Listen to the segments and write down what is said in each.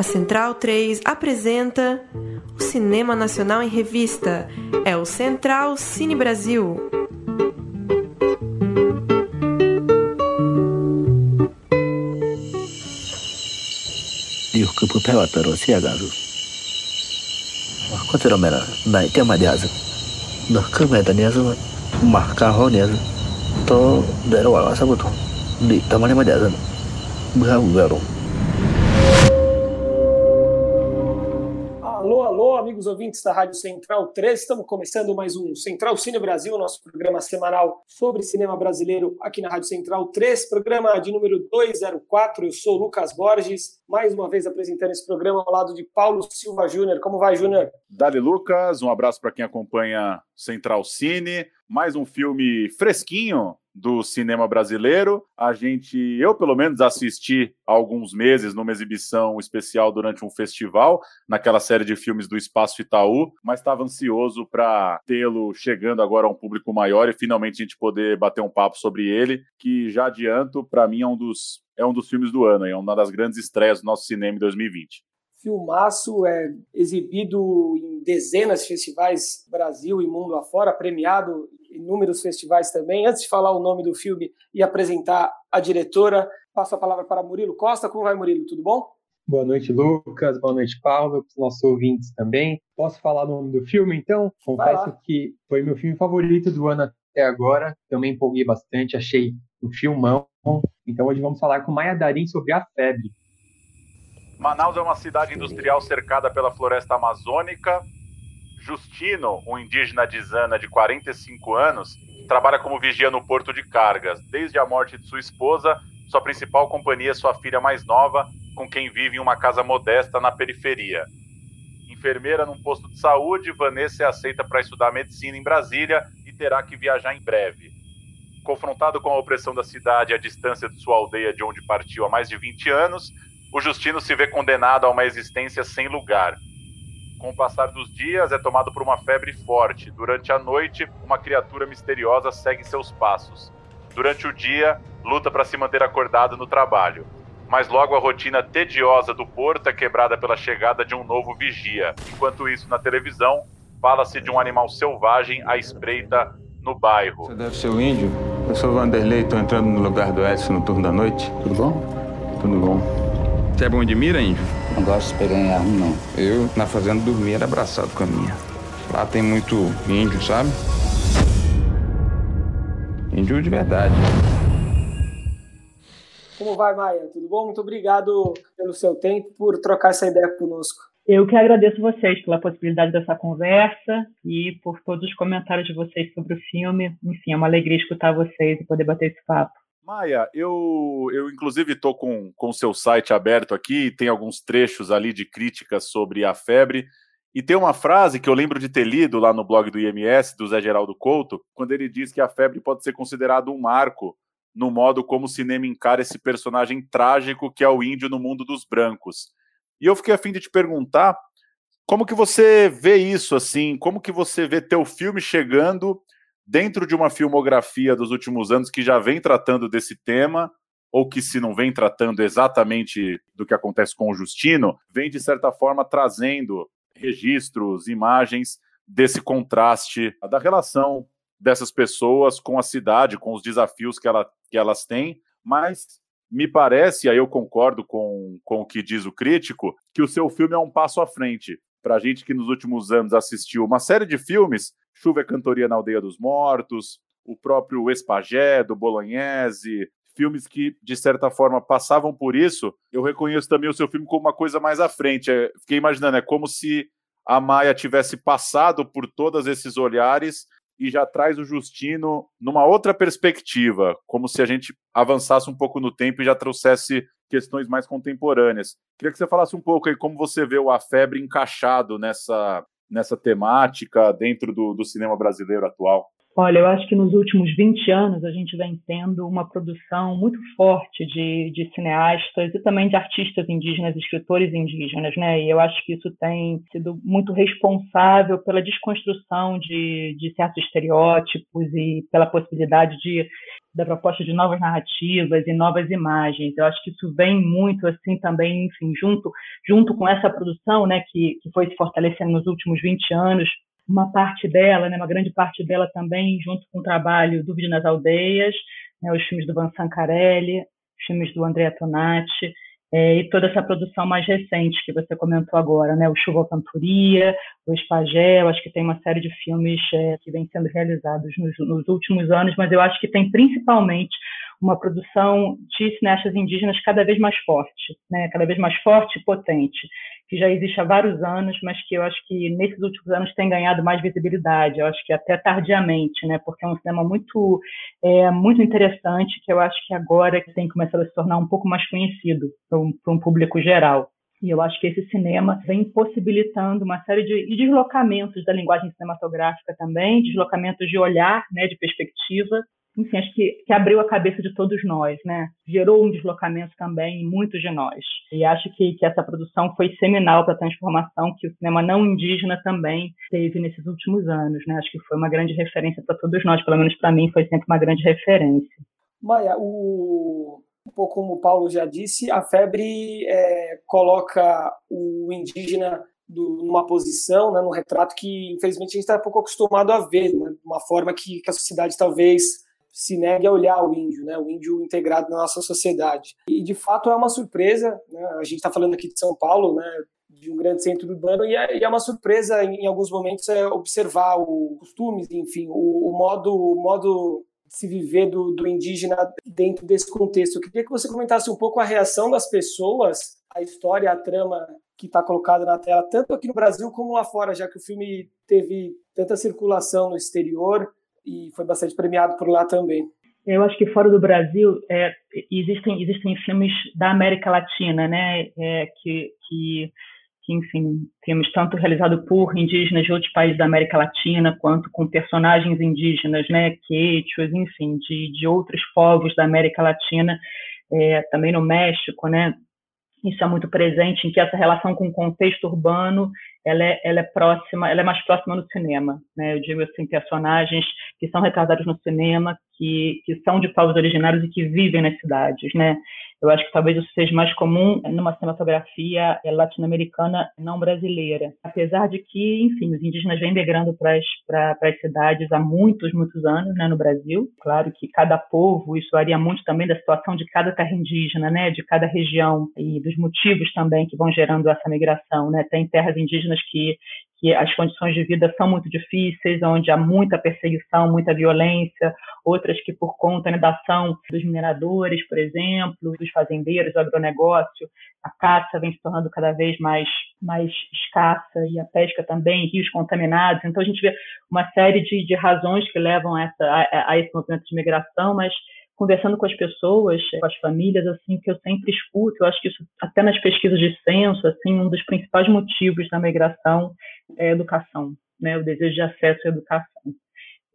A Central 3 apresenta o Cinema Nacional em Revista. É o Central Cine Brasil. Digo que por pewa taro si agaru. Ko tero mera nai te ma diazu. Da ke me ta diazu ma ka ho diazu. To dero wa sa butu. Di tamane ma diazu. Bra garu. Alô, ouvintes da Rádio Central 3. Estamos começando mais um Central Cine Brasil, nosso programa semanal sobre cinema brasileiro aqui na Rádio Central 3, programa de número 204. Eu sou Lucas Borges, mais uma vez apresentando esse programa ao lado de Paulo Silva Júnior. Como vai, Júnior? Dali Lucas, um abraço para quem acompanha Central Cine. Mais um filme fresquinho do cinema brasileiro. A gente, eu pelo menos, assisti há alguns meses numa exibição especial durante um festival, naquela série de filmes do Espaço Itaú, mas estava ansioso para tê-lo chegando agora a um público maior e finalmente a gente poder bater um papo sobre ele, que já adianto, para mim é um dos é um dos filmes do ano, é uma das grandes estreias do nosso cinema em 2020 filmaço é exibido em dezenas de festivais Brasil e mundo afora, premiado em inúmeros festivais também. Antes de falar o nome do filme e apresentar a diretora, passo a palavra para Murilo Costa. Como vai, Murilo? Tudo bom? Boa noite, Lucas. Boa noite, Paulo, para os nossos ouvintes também. Posso falar o nome do filme, então? Confesso que foi meu filme favorito do ano até agora. Também empolguei bastante, achei um filmão. Então hoje vamos falar com Maia Darim sobre A Febre, Manaus é uma cidade industrial cercada pela floresta amazônica. Justino, um indígena de Zana de 45 anos, trabalha como vigia no porto de cargas. Desde a morte de sua esposa, sua principal companhia é sua filha mais nova, com quem vive em uma casa modesta na periferia. Enfermeira num posto de saúde, Vanessa é aceita para estudar medicina em Brasília e terá que viajar em breve. Confrontado com a opressão da cidade e a distância de sua aldeia de onde partiu há mais de 20 anos, o Justino se vê condenado a uma existência sem lugar. Com o passar dos dias, é tomado por uma febre forte. Durante a noite, uma criatura misteriosa segue seus passos. Durante o dia, luta para se manter acordado no trabalho. Mas logo a rotina tediosa do porto é quebrada pela chegada de um novo vigia. Enquanto isso, na televisão, fala-se de um animal selvagem à espreita no bairro. Você deve ser o índio? Eu sou Vanderlei, estou entrando no lugar do Edson no turno da noite. Tudo bom? Tudo bom. Você é bom de mira, índio? Não gosto de pegar em arma, não. Eu, na fazenda, dormia era abraçado com a minha. Lá tem muito índio, sabe? Índio de verdade. Como vai, Maia? Tudo bom? Muito obrigado pelo seu tempo, por trocar essa ideia conosco. Eu que agradeço vocês pela possibilidade dessa conversa e por todos os comentários de vocês sobre o filme. Enfim, é uma alegria escutar vocês e poder bater esse papo. Maia, eu, eu inclusive estou com o seu site aberto aqui, tem alguns trechos ali de críticas sobre a febre, e tem uma frase que eu lembro de ter lido lá no blog do IMS, do Zé Geraldo Couto, quando ele diz que a febre pode ser considerado um marco no modo como o cinema encara esse personagem trágico que é o índio no mundo dos brancos. E eu fiquei a fim de te perguntar como que você vê isso, assim, como que você vê teu filme chegando dentro de uma filmografia dos últimos anos que já vem tratando desse tema, ou que se não vem tratando exatamente do que acontece com o Justino, vem de certa forma trazendo registros, imagens desse contraste da relação dessas pessoas com a cidade, com os desafios que, ela, que elas têm, mas me parece, aí eu concordo com, com o que diz o crítico, que o seu filme é um passo à frente. Para a gente que nos últimos anos assistiu uma série de filmes Chuva é Cantoria na Aldeia dos Mortos, o próprio Espagé, do Bolognese, filmes que, de certa forma, passavam por isso, eu reconheço também o seu filme como uma coisa mais à frente. É, fiquei imaginando, é como se a Maia tivesse passado por todos esses olhares e já traz o Justino numa outra perspectiva, como se a gente avançasse um pouco no tempo e já trouxesse questões mais contemporâneas. Queria que você falasse um pouco aí como você vê o A Febre encaixado nessa, nessa temática dentro do, do cinema brasileiro atual? Olha, eu acho que nos últimos 20 anos a gente vem tendo uma produção muito forte de, de cineastas e também de artistas indígenas, escritores indígenas, né? E eu acho que isso tem sido muito responsável pela desconstrução de, de certos estereótipos e pela possibilidade de da proposta de novas narrativas e novas imagens. Eu acho que isso vem muito assim também, enfim, junto junto com essa produção, né, que, que foi se fortalecendo nos últimos 20 anos, uma parte dela, né, uma grande parte dela também junto com o trabalho do Vídeo nas Aldeias, né, os filmes do Van Sancarelli, os filmes do Andrea Tonati, é, e toda essa produção mais recente que você comentou agora, né, o Chuva Cantoria, o Espagel, acho que tem uma série de filmes é, que vem sendo realizados nos, nos, últimos anos, mas eu acho que tem principalmente uma produção de cineastas indígenas cada vez mais forte, né, cada vez mais forte e potente que já existe há vários anos, mas que eu acho que nesses últimos anos tem ganhado mais visibilidade. Eu acho que até tardiamente, né? Porque é um cinema muito, é, muito interessante que eu acho que agora tem começado a se tornar um pouco mais conhecido para um, um público geral. E eu acho que esse cinema vem possibilitando uma série de deslocamentos da linguagem cinematográfica também, deslocamentos de olhar, né, de perspectiva, enfim, acho que, que abriu a cabeça de todos nós, né? Gerou um deslocamento também em muitos de nós. E acho que, que essa produção foi seminal para a transformação que o cinema não indígena também teve nesses últimos anos, né? Acho que foi uma grande referência para todos nós, pelo menos para mim foi sempre uma grande referência. Maia, o, um pouco como o Paulo já disse, a febre é, coloca o indígena do, numa posição, né, num retrato que, infelizmente, a gente está pouco acostumado a ver, né, de uma forma que, que a sociedade talvez se negue a olhar o índio, né, o índio integrado na nossa sociedade. E de fato é uma surpresa, né, a gente está falando aqui de São Paulo, né, de um grande centro urbano, e é, e é uma surpresa em, em, alguns momentos é observar os costumes, enfim, o, o modo, o modo se viver do, do indígena dentro desse contexto. Eu queria que você comentasse um pouco a reação das pessoas, a história, a trama que está colocada na tela, tanto aqui no Brasil como lá fora, já que o filme teve tanta circulação no exterior e foi bastante premiado por lá também. Eu acho que fora do Brasil é, existem existem filmes da América Latina, né, é, que, que enfim filmes tanto realizados por indígenas de outros países da América Latina quanto com personagens indígenas, né, quechuas, enfim, de, de outros povos da América Latina, é, também no México, né, isso é muito presente em que essa relação com o contexto urbano ela é, ela é próxima, ela é mais próxima no cinema, né? Eu digo assim, personagens que são retratados no cinema, que, que são de povos originários e que vivem nas cidades, né? Eu acho que talvez isso seja mais comum numa cinematografia latino-americana não brasileira. Apesar de que, enfim, os indígenas vêm migrando para as cidades há muitos, muitos anos né, no Brasil. Claro que cada povo, isso varia muito também da situação de cada terra indígena, né, de cada região e dos motivos também que vão gerando essa migração. Né? Tem terras indígenas que que as condições de vida são muito difíceis, onde há muita perseguição, muita violência, outras que por conta né, da ação dos mineradores, por exemplo, dos fazendeiros, do agronegócio, a caça vem se tornando cada vez mais, mais escassa e a pesca também, rios contaminados. Então a gente vê uma série de, de razões que levam essa, a, a esse movimento de migração, mas conversando com as pessoas, com as famílias, assim, que eu sempre escuto, eu acho que isso, até nas pesquisas de censo, assim, um dos principais motivos da migração é a educação, né, o desejo de acesso à educação.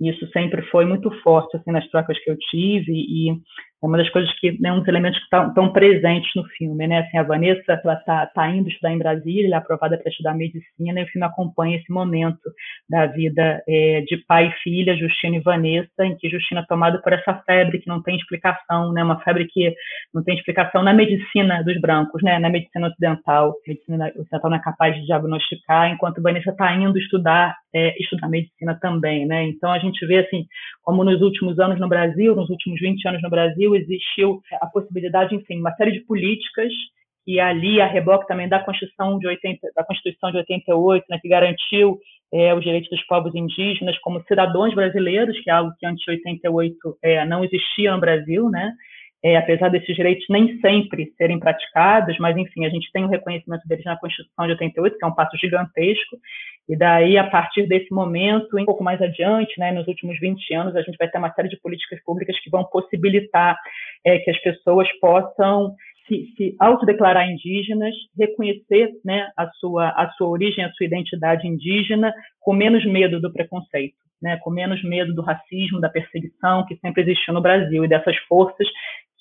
Isso sempre foi muito forte, assim, nas trocas que eu tive e é uma das coisas que, né, dos elementos que estão presentes no filme, né? Assim, a Vanessa, ela tá, tá indo estudar em Brasília, ela é aprovada para estudar medicina, e o filme acompanha esse momento da vida é, de pai e filha, Justina e Vanessa, em que Justina é tomada por essa febre que não tem explicação, né? Uma febre que não tem explicação na medicina dos brancos, né? Na medicina ocidental, a medicina ocidental não é capaz de diagnosticar, enquanto Vanessa está indo estudar, é, estudar medicina também, né? Então a gente vê assim, como nos últimos anos no Brasil, nos últimos 20 anos no Brasil existiu a possibilidade, enfim, uma série de políticas e ali a reboque também da Constituição de 80, da Constituição de 88, né, que garantiu é, os direitos dos povos indígenas como cidadãos brasileiros, que é algo que antes de 88 é, não existia no Brasil, né? É, apesar desses direitos nem sempre serem praticados, mas enfim, a gente tem o reconhecimento deles na Constituição de 88, que é um passo gigantesco, e daí, a partir desse momento, um pouco mais adiante, né, nos últimos 20 anos, a gente vai ter uma série de políticas públicas que vão possibilitar é, que as pessoas possam se, se autodeclarar indígenas, reconhecer né, a, sua, a sua origem, a sua identidade indígena, com menos medo do preconceito, né, com menos medo do racismo, da perseguição que sempre existiu no Brasil e dessas forças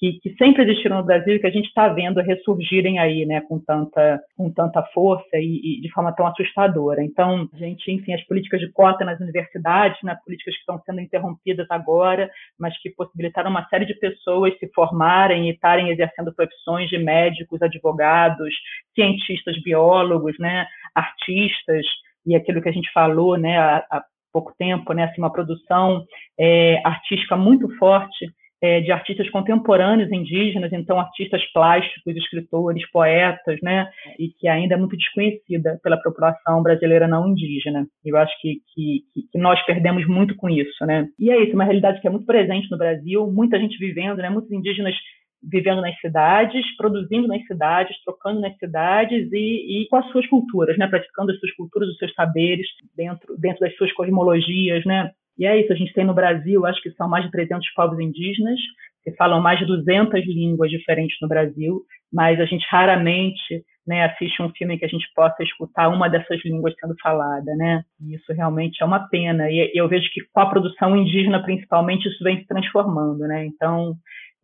que, que sempre existiram no Brasil e que a gente está vendo ressurgirem aí, né, com tanta, com tanta força e, e, de forma tão assustadora. Então, a gente, enfim, as políticas de cota nas universidades, né, políticas que estão sendo interrompidas agora, mas que possibilitaram uma série de pessoas se formarem e estarem exercendo profissões de médicos, advogados, cientistas, biólogos, né, artistas, e aquilo que a gente falou, né, há, pouco tempo, né, assim, uma produção é, artística muito forte é, de artistas contemporâneos indígenas, então artistas plásticos, escritores, poetas, né, e que ainda é muito desconhecida pela população brasileira não indígena. Eu acho que, que, que, nós perdemos muito com isso, né. E é isso, uma realidade que é muito presente no Brasil, muita gente vivendo, né, muitos indígenas vivendo nas cidades, produzindo nas cidades, trocando nas cidades e, e, com as suas culturas, né, praticando as suas culturas, os seus saberes dentro, dentro das suas cosmologias, né. E é isso, a gente tem no Brasil, acho que são mais de 300 povos indígenas, que falam mais de 200 línguas diferentes no Brasil, mas a gente raramente né, assiste um filme que a gente possa escutar uma dessas línguas sendo falada, né? E isso realmente é uma pena. E eu vejo que com a produção indígena, principalmente, isso vem se transformando, né? Então,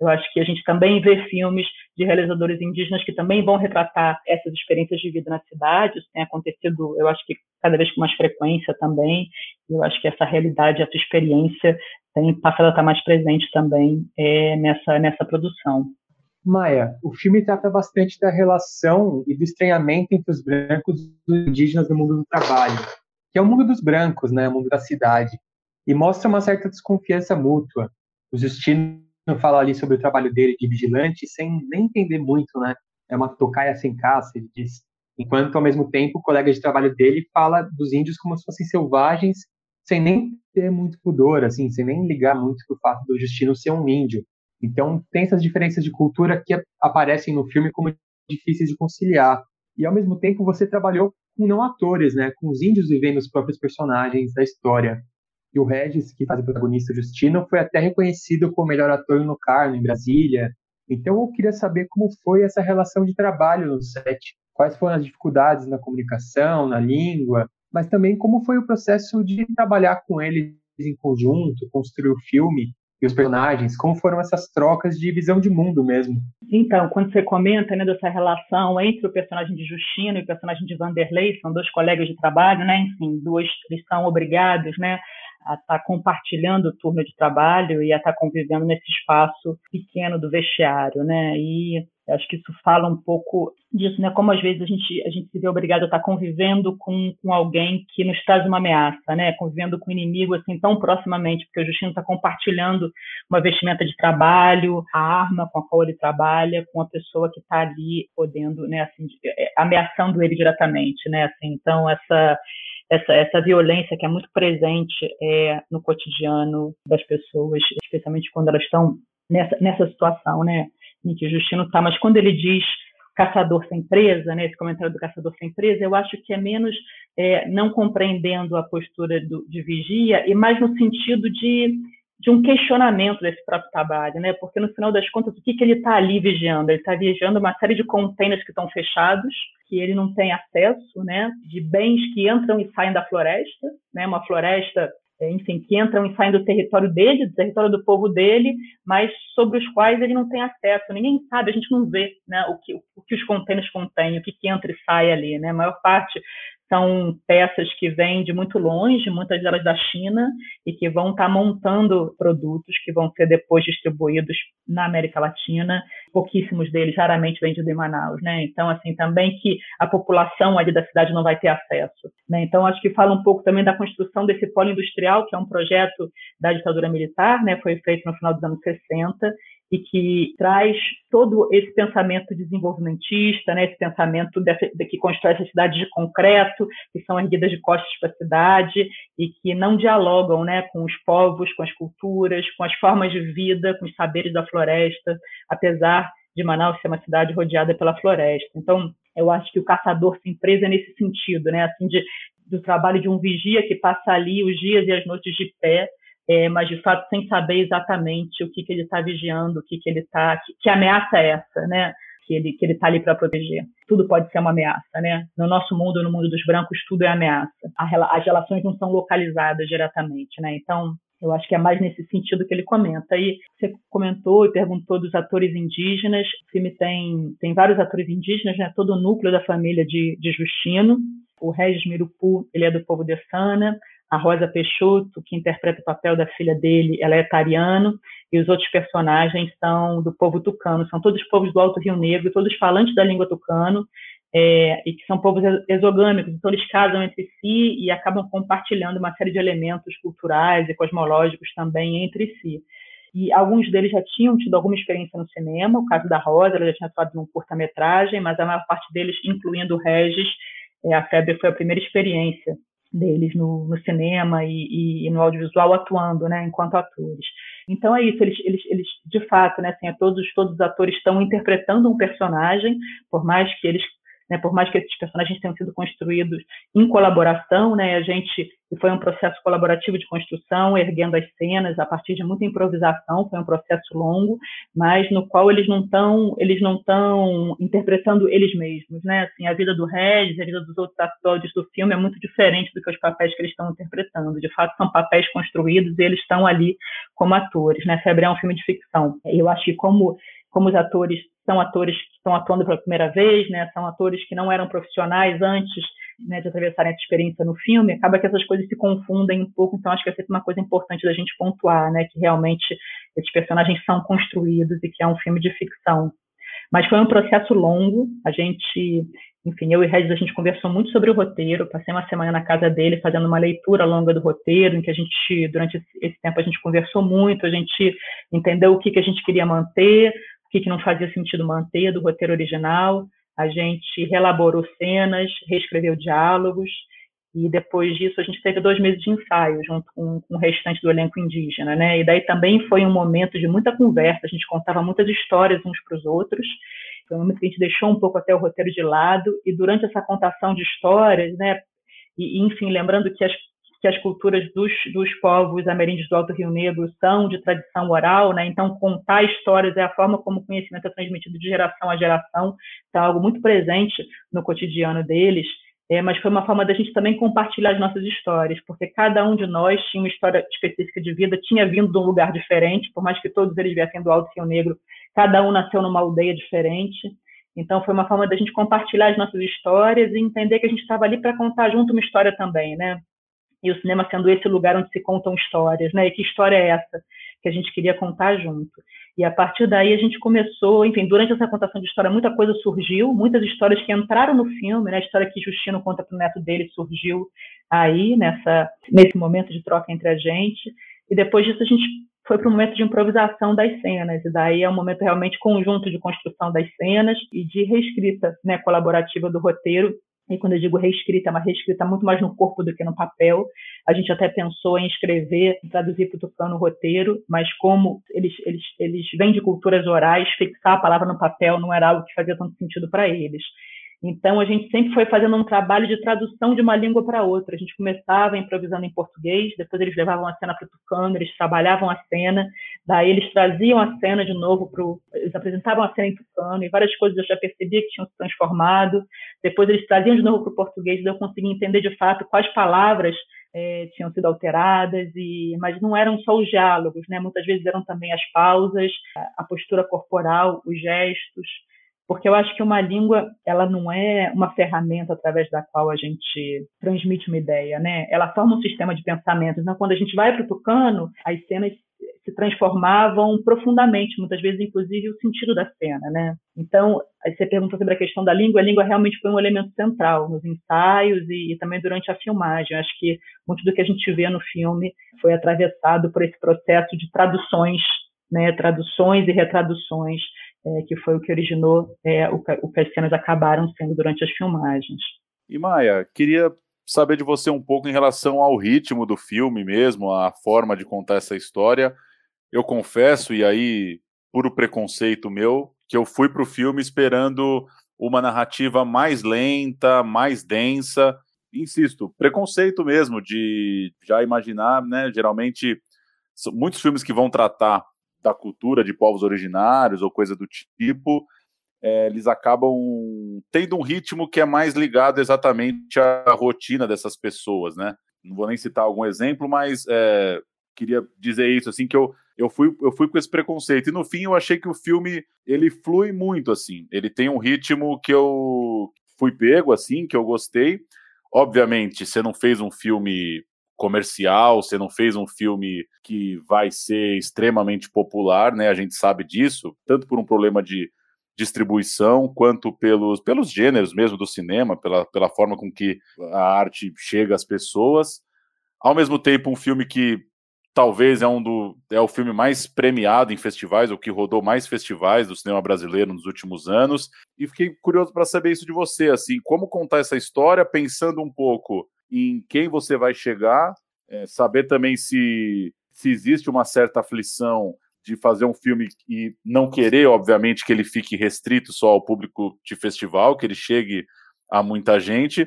eu acho que a gente também vê filmes de realizadores indígenas que também vão retratar essas experiências de vida na cidade. Isso tem acontecido, eu acho que cada vez com mais frequência também. Eu acho que essa realidade, essa experiência tem passado a estar mais presente também é, nessa, nessa produção. Maia, o filme trata bastante da relação e do estranhamento entre os brancos e os indígenas no mundo do trabalho, que é o mundo dos brancos, né, o mundo da cidade, e mostra uma certa desconfiança mútua. O Justino fala ali sobre o trabalho dele de vigilante sem nem entender muito, né? É uma tocaia sem caça, ele diz. Enquanto, ao mesmo tempo, o colega de trabalho dele fala dos índios como se fossem selvagens, sem nem ter muito pudor, assim, sem nem ligar muito pro fato do Justino ser um índio. Então, tem essas diferenças de cultura que aparecem no filme como difíceis de conciliar. E, ao mesmo tempo, você trabalhou com não atores, né? Com os índios vivendo os próprios personagens da história. E o Regis, que faz o protagonista Justino, foi até reconhecido como melhor ator no Carno, em Brasília. Então eu queria saber como foi essa relação de trabalho no set. Quais foram as dificuldades na comunicação, na língua, mas também como foi o processo de trabalhar com eles em conjunto, construir o filme e os personagens, como foram essas trocas de visão de mundo mesmo. Então, quando você comenta né, dessa relação entre o personagem de Justino e o personagem de Vanderlei, são dois colegas de trabalho, né? Enfim, dois, eles são obrigados, né, a estar tá compartilhando o turno de trabalho e a estar tá convivendo nesse espaço pequeno do vestiário, né? E acho que isso fala um pouco disso, né? Como às vezes a gente a gente se vê obrigado a estar tá convivendo com, com alguém que nos traz uma ameaça, né? Convivendo com o inimigo assim tão proximamente, porque o Justino está compartilhando uma vestimenta de trabalho, a arma com a qual ele trabalha, com a pessoa que está ali podendo, né? Assim, é, ameaçando ele diretamente, né? Assim, então essa essa, essa violência que é muito presente é, no cotidiano das pessoas, especialmente quando elas estão nessa, nessa situação, né, em que o Justino está. Mas quando ele diz caçador sem presa, né, esse comentário do caçador sem presa, eu acho que é menos é, não compreendendo a postura do, de vigia e mais no sentido de de um questionamento desse próprio trabalho, né? Porque no final das contas, o que, que ele está ali vigiando? Ele está vigiando uma série de containers que estão fechados, que ele não tem acesso, né? De bens que entram e saem da floresta, né? Uma floresta, é, enfim, que entram e saem do território dele, do território do povo dele, mas sobre os quais ele não tem acesso. Ninguém sabe, a gente não vê, né? O que, o que os containers contêm, o que, que entra e sai ali, né? A maior parte são peças que vêm de muito longe, muitas delas da China, e que vão estar tá montando produtos que vão ser depois distribuídos na América Latina. Pouquíssimos deles, raramente vendidos em Manaus, né? Então, assim, também que a população ali da cidade não vai ter acesso. Né? Então, acho que fala um pouco também da construção desse polo industrial, que é um projeto da ditadura militar, né? Foi feito no final dos anos 60 e que traz todo esse pensamento desenvolvimentista, né, esse pensamento dessa, que constrói essas cidades de concreto, que são erguidas de costas para a cidade e que não dialogam né, com os povos, com as culturas, com as formas de vida, com os saberes da floresta, apesar de Manaus ser uma cidade rodeada pela floresta. Então, eu acho que o caçador se empresa nesse sentido, né, assim, de, do trabalho de um vigia que passa ali os dias e as noites de pé é, mas de fato sem saber exatamente o que, que ele está vigiando, o que, que ele está, que, que, ameaça é essa, né? Que ele que ele está ali para proteger. Tudo pode ser uma ameaça, né? No nosso mundo, no mundo dos brancos, tudo é ameaça. as relações não são localizadas diretamente, né? Então Eu acho que é mais nesse sentido que ele comenta. E você comentou e perguntou dos atores indígenas. O filme tem, tem vários atores indígenas, né? todo o núcleo da família de, de Justino. O Regis Mirupu, ele é do povo de Sana. A Rosa Peixoto, que interpreta o papel da filha dele, ela é tariano. E os outros personagens são do povo tucano. São todos povos do Alto Rio Negro, todos falantes da língua tucano é, e que são povos exogâmicos, então eles casam entre si e acabam compartilhando uma série de elementos culturais e cosmológicos também entre si. E alguns deles já tinham tido alguma experiência no cinema, o caso da Rosa, ela já tinha atuado num curta-metragem, mas a maior parte deles, incluindo o Regis, é, a Febre foi a primeira experiência deles no, no cinema e, e, no audiovisual atuando, né, enquanto atores. Então é isso, eles, eles, eles de fato, né, assim, é todos, todos os atores estão interpretando um personagem, por mais que eles né, por mais que esses personagens tenham sido construídos em colaboração, né, a gente foi um processo colaborativo de construção, erguendo as cenas a partir de muita improvisação, foi um processo longo, mas no qual eles não estão eles não estão interpretando eles mesmos, né? Assim, a vida do Regis, a vida dos outros atores do filme é muito diferente do que os papéis que eles estão interpretando. De fato, são papéis construídos e eles estão ali como atores, né? Febre é um filme de ficção. Eu acho que como como os atores são atores que estão atuando pela primeira vez, né? São atores que não eram profissionais antes né, de atravessarem essa experiência no filme. Acaba que essas coisas se confundem um pouco. Então acho que é sempre uma coisa importante da gente pontuar, né? Que realmente esses personagens são construídos e que é um filme de ficção. Mas foi um processo longo. A gente, enfim, eu e Regis, a gente conversou muito sobre o roteiro. Passei uma semana na casa dele fazendo uma leitura longa do roteiro, em que a gente, durante esse tempo, a gente conversou muito, a gente entendeu o que, que a gente queria manter, que, que não fazia sentido manter do roteiro original. A gente relaborou cenas, reescreveu diálogos, e depois disso a gente teve dois meses de ensaio junto com, com, o restante do elenco indígena, né? E daí também foi um momento de muita conversa, a gente contava muitas histórias uns para os outros. Foi um momento que a gente deixou um pouco até o roteiro de lado e durante essa contação de histórias, né? E enfim, lembrando que as que as culturas dos, dos povos ameríndios do Alto Rio Negro são de tradição oral, né? Então, contar histórias é a forma como o conhecimento é transmitido de geração a geração, está algo muito presente no cotidiano deles. É, mas foi uma forma da gente também compartilhar as nossas histórias, porque cada um de nós tinha uma história específica de vida, tinha vindo de um lugar diferente, por mais que todos eles viessem do Alto Rio Negro, cada um nasceu numa aldeia diferente. Então, foi uma forma da gente compartilhar as nossas histórias e entender que a gente estava ali para contar junto uma história também, né? E o cinema sendo esse lugar onde se contam histórias, né? E que história é essa que a gente queria contar junto? E a partir daí a gente começou, enfim, durante essa contação de história muita coisa surgiu, muitas histórias que entraram no filme, né? A história que Justino conta para o neto dele surgiu aí nessa nesse momento de troca entre a gente. E depois disso a gente foi para o momento de improvisação das cenas, e daí é um momento realmente conjunto de construção das cenas e de reescrita né, colaborativa do roteiro, e quando eu digo reescrita, é uma reescrita muito mais no corpo do que no papel. A gente até pensou em escrever, traduzir para o tucano o roteiro, mas como eles, eles, eles vêm de culturas orais, fixar a palavra no papel não era algo que fazia tanto sentido para eles. Então, a gente sempre foi fazendo um trabalho de tradução de uma língua para outra. A gente começava improvisando em português, depois eles levavam a cena para o tucano, eles trabalhavam a cena, daí eles traziam a cena de novo para Eles apresentavam a cena em tucano, e várias coisas eu já percebia que tinham se transformado. Depois eles traziam de novo para o português, eu conseguia entender de fato quais palavras é, tinham sido alteradas, e, mas não eram só os diálogos, né? muitas vezes eram também as pausas, a postura corporal, os gestos porque eu acho que uma língua ela não é uma ferramenta através da qual a gente transmite uma ideia, né? Ela forma um sistema de pensamento. Então, quando a gente vai para o tucano, as cenas se transformavam profundamente, muitas vezes, inclusive, o sentido da cena, né? Então, você perguntou sobre a questão da língua, a língua realmente foi um elemento central nos ensaios e, e também durante a filmagem. Acho que muito do que a gente vê no filme foi atravessado por esse processo de traduções, né? Traduções e retraduções é, que foi o que originou é, o, o que as cenas acabaram sendo durante as filmagens. E Maia, queria saber de você um pouco em relação ao ritmo do filme mesmo, a forma de contar essa história. Eu confesso, e aí, puro preconceito meu, que eu fui para o filme esperando uma narrativa mais lenta, mais densa. Insisto, preconceito mesmo de já imaginar, né? Geralmente, muitos filmes que vão tratar da cultura de povos originários ou coisa do tipo, é, eles acabam tendo um ritmo que é mais ligado exatamente à rotina dessas pessoas, né? Não vou nem citar algum exemplo, mas é, queria dizer isso, assim, que eu, eu, fui, eu fui com esse preconceito. E no fim eu achei que o filme, ele flui muito, assim. Ele tem um ritmo que eu fui pego, assim, que eu gostei. Obviamente, você não fez um filme comercial, você não fez um filme que vai ser extremamente popular, né? A gente sabe disso, tanto por um problema de distribuição, quanto pelos, pelos gêneros mesmo do cinema, pela, pela forma com que a arte chega às pessoas. Ao mesmo tempo, um filme que talvez é um do é o filme mais premiado em festivais, ou que rodou mais festivais do cinema brasileiro nos últimos anos. E fiquei curioso para saber isso de você, assim, como contar essa história, pensando um pouco em quem você vai chegar, é, saber também se, se existe uma certa aflição de fazer um filme e não querer, obviamente, que ele fique restrito só ao público de festival, que ele chegue a muita gente,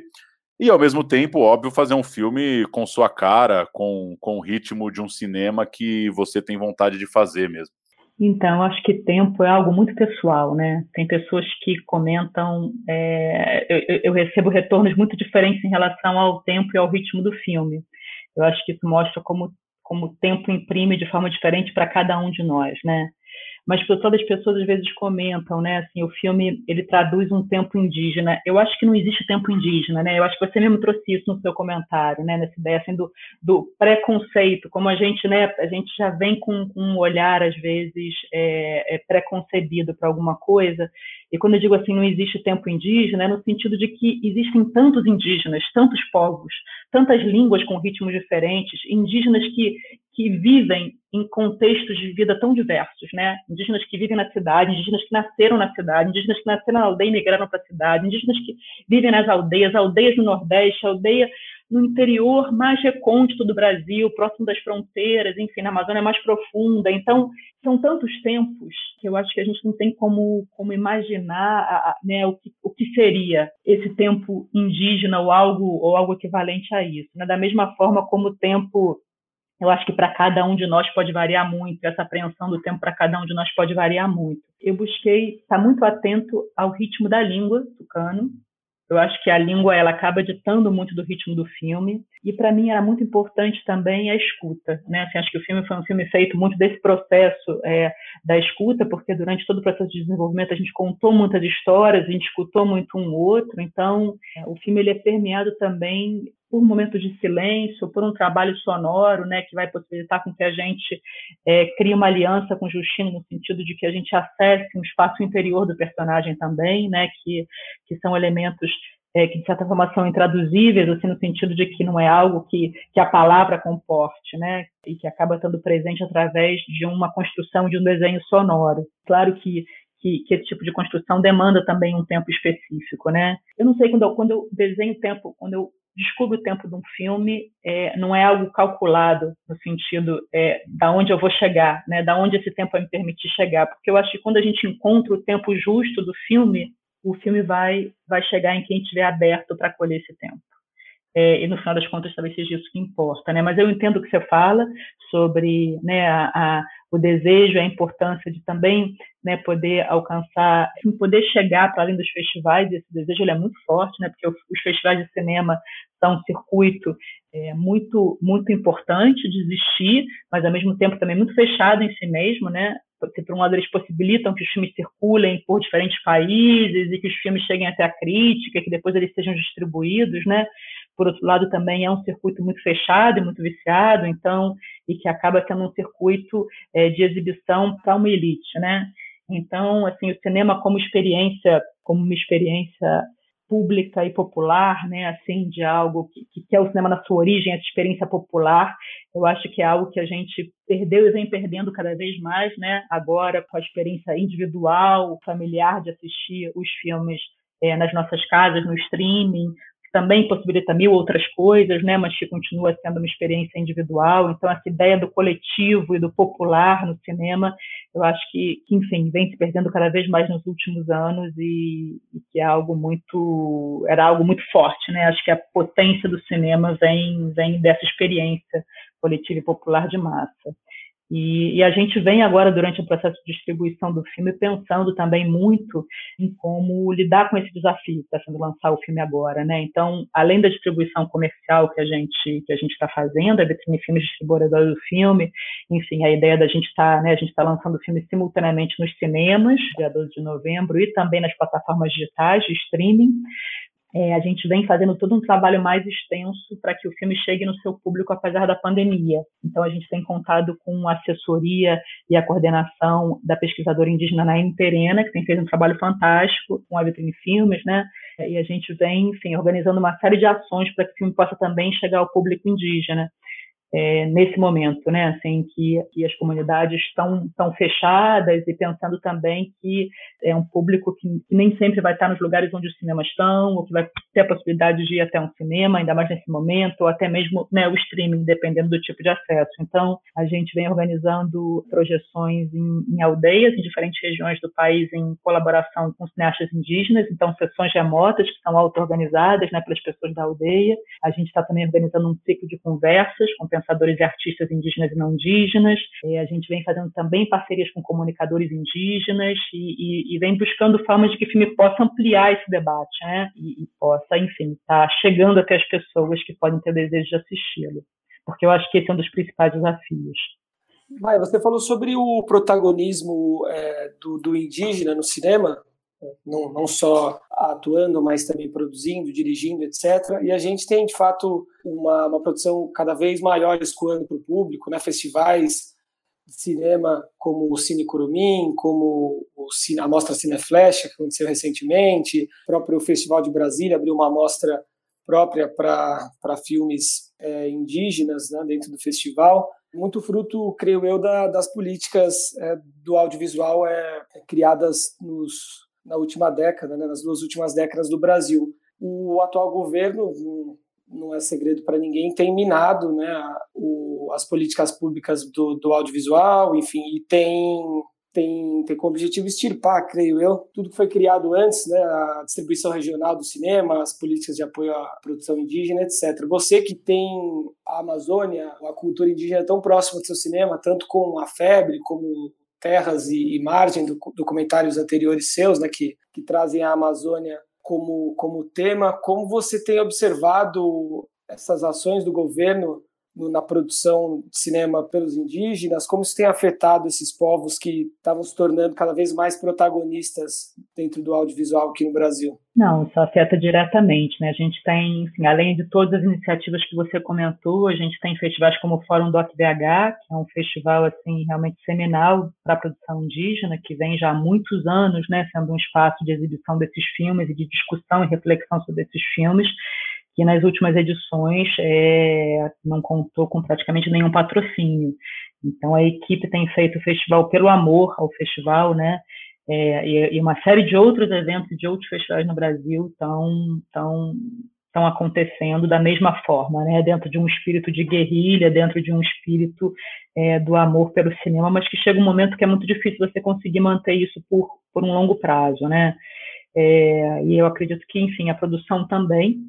e ao mesmo tempo, óbvio, fazer um filme com sua cara, com, com o ritmo de um cinema que você tem vontade de fazer mesmo. Então, acho que tempo é algo muito pessoal, né? Tem pessoas que comentam, é, eu, eu, recebo retornos muito diferentes em relação ao tempo e ao ritmo do filme. Eu acho que isso mostra como como o tempo imprime de forma diferente para cada um de nós, né? Mas todas as pessoas às vezes comentam, né? Assim, o filme ele traduz um tempo indígena. Eu acho que não existe tempo indígena, né? Eu acho que você mesmo trouxe isso no seu comentário, né? Nessa ideia assim do, do preconceito, como a gente, né? A gente já vem com, com um olhar às vezes é, é preconcebido para alguma coisa. E quando eu digo assim, não existe tempo indígena, é no sentido de que existem tantos indígenas, tantos povos, tantas línguas com ritmos diferentes, indígenas que que vivem em contextos de vida tão diversos, né? Indígenas que vivem na cidade, indígenas que nasceram na cidade, indígenas que nasceram na aldeia e migraram para a cidade, indígenas que vivem nas aldeias, aldeias no Nordeste, aldeia no interior mais recôndito do Brasil, próximo das fronteiras, enfim, na Amazônia mais profunda. Então, são tantos tempos que eu acho que a gente não tem como, como imaginar né, o, que, o que seria esse tempo indígena ou algo, ou algo equivalente a isso. Né? Da mesma forma como o tempo eu acho que para cada um de nós pode variar muito, essa apreensão do tempo para cada um de nós pode variar muito. Eu busquei estar muito atento ao ritmo da língua tucano. Eu acho que a língua ela acaba ditando muito do ritmo do filme. E para mim era muito importante também a escuta. Né? Assim, acho que o filme foi um filme feito muito desse processo é, da escuta, porque durante todo o processo de desenvolvimento a gente contou muitas histórias, a gente escutou muito um outro. Então, é, o filme ele é permeado também por momentos de silêncio, por um trabalho sonoro, né, que vai possibilitar com que a gente é, crie uma aliança com Justino no sentido de que a gente acesse um espaço interior do personagem também, né, que, que são elementos é, que de certa forma são intraduzíveis, assim, no sentido de que não é algo que, que a palavra comporte, né, e que acaba estando presente através de uma construção de um desenho sonoro. Claro que que, que, esse tipo de construção demanda também um tempo específico, né? Eu não sei quando eu, quando eu desenho tempo, quando eu descubro o tempo de um filme é, não é algo calculado no sentido é, da onde eu vou chegar, né? Da onde esse tempo vai me permitir chegar, porque eu acho que quando a gente encontra o tempo justo do filme, o filme vai vai chegar em quem estiver aberto para acolher esse tempo. É, e no final das contas talvez seja isso que importa, né? Mas eu entendo o que você fala sobre né, a, a, o desejo, a importância de também né, poder alcançar, poder chegar para além dos festivais. Esse desejo é muito forte, né? Porque os festivais de cinema são um circuito é, muito muito importante de existir, mas ao mesmo tempo também muito fechado em si mesmo, né? Porque, por um lado, eles possibilitam que os filmes circulem por diferentes países e que os filmes cheguem até a crítica, que depois eles sejam distribuídos, né? Por outro lado, também é um circuito muito fechado e muito viciado, então, e que acaba sendo um circuito é, de exibição para uma elite, né? Então, assim, o cinema como experiência, como uma experiência pública e popular, né, assim, de algo que, que é o cinema na sua origem, essa experiência popular, eu acho que é algo que a gente perdeu e vem perdendo cada vez mais, né, agora com a experiência individual, familiar de assistir os filmes é, nas nossas casas, no streaming, também possibilita mil outras coisas, né, mas que continua sendo uma experiência individual. Então, essa ideia do coletivo e do popular no cinema, eu acho que, que enfim, vem se perdendo cada vez mais nos últimos anos e, e, que é algo muito, era algo muito forte, né? Acho que a potência do cinema vem, vem dessa experiência coletiva e popular de massa. E, e, a gente vem agora, durante o processo de distribuição do filme, pensando também muito em como lidar com esse desafio que está sendo lançar o filme agora, né? Então, além da distribuição comercial que a gente que a gente está fazendo, a Vitrine Filmes distribuidora do filme, enfim, a ideia da gente estar, tá, né? A gente está lançando o filme simultaneamente nos cinemas, dia 12 de novembro, e também nas plataformas digitais de streaming. É, a gente vem fazendo todo um trabalho mais extenso para que o filme chegue no seu público apesar da pandemia. Então, a gente tem contado com a assessoria e a coordenação da pesquisadora indígena Naine Terena, que tem feito um trabalho fantástico com a Vitrine Filmes, né? E a gente vem, enfim, organizando uma série de ações para que o filme possa também chegar ao público indígena é, nesse momento, né, assim, que, que as comunidades estão, estão fechadas e pensando também que é um público que, que, nem sempre vai estar nos lugares onde os cinemas estão, ou que vai ter a possibilidade de ir até um cinema, ainda mais nesse momento, ou até mesmo né, o streaming, dependendo do tipo de acesso. Então, a gente vem organizando projeções em, em aldeias, em diferentes regiões do país, em colaboração com cineastas indígenas, então sessões remotas que são auto-organizadas né, pelas pessoas da aldeia. A gente está também organizando um ciclo de conversas com pensadores e artistas indígenas e não indígenas. A gente vem fazendo também parcerias com comunicadores indígenas e, e, e, vem buscando formas de que o filme possa ampliar esse debate, né? E, e possa, enfim, estar tá chegando até as pessoas que podem ter desejo de assisti-lo. Porque eu acho que esse é um dos principais desafios. Vai, você falou sobre o protagonismo é, do, do indígena no cinema não, não só atuando, mas também produzindo, dirigindo, etc. E a gente tem, de fato, uma, uma produção cada vez maior escoando para o público, né? festivais de cinema como o Cine Curumim, como o Cine, a Mostra Cineflash, que aconteceu recentemente, o próprio Festival de Brasília abriu uma mostra própria para filmes é, indígenas né, dentro do festival. Muito fruto, creio eu, da, das políticas é, do audiovisual é, criadas nos, na última década, né, nas duas últimas décadas do Brasil. O atual governo, não é segredo para ninguém, tem minado né, o, as políticas públicas do, do audiovisual, enfim, e tem tem, tem como objetivo extirpar, creio eu, tudo que foi criado antes, né, a distribuição regional do cinema, as políticas de apoio à produção indígena, etc. Você que tem a Amazônia, a cultura indígena tão próxima do seu cinema, tanto com a febre, como terras e, e margem do, documentários anteriores seus, né, que, que trazem a Amazônia como, como tema. Como você tem observado essas ações do governo na produção de cinema pelos indígenas, como isso tem afetado esses povos que estavam se tornando cada vez mais protagonistas dentro do audiovisual aqui no Brasil? Não, isso afeta diretamente, né? A gente tem, além de todas as iniciativas que você comentou, a gente tem festivais como o Fórum Doc BH, que é um festival assim realmente seminal para a produção indígena, que vem já há muitos anos, né, sendo um espaço de exibição desses filmes e de discussão e reflexão sobre esses filmes que nas últimas edições é, não contou com praticamente nenhum patrocínio. Então a equipe tem feito o festival pelo amor ao festival, né? É, e, e, uma série de outros eventos de outros festivais no Brasil estão tão, tão acontecendo da mesma forma, né? Dentro de um espírito de guerrilha, dentro de um espírito é, do amor pelo cinema, mas que chega um momento que é muito difícil você conseguir manter isso por, por um longo prazo, né? É, e eu acredito que, enfim, a produção também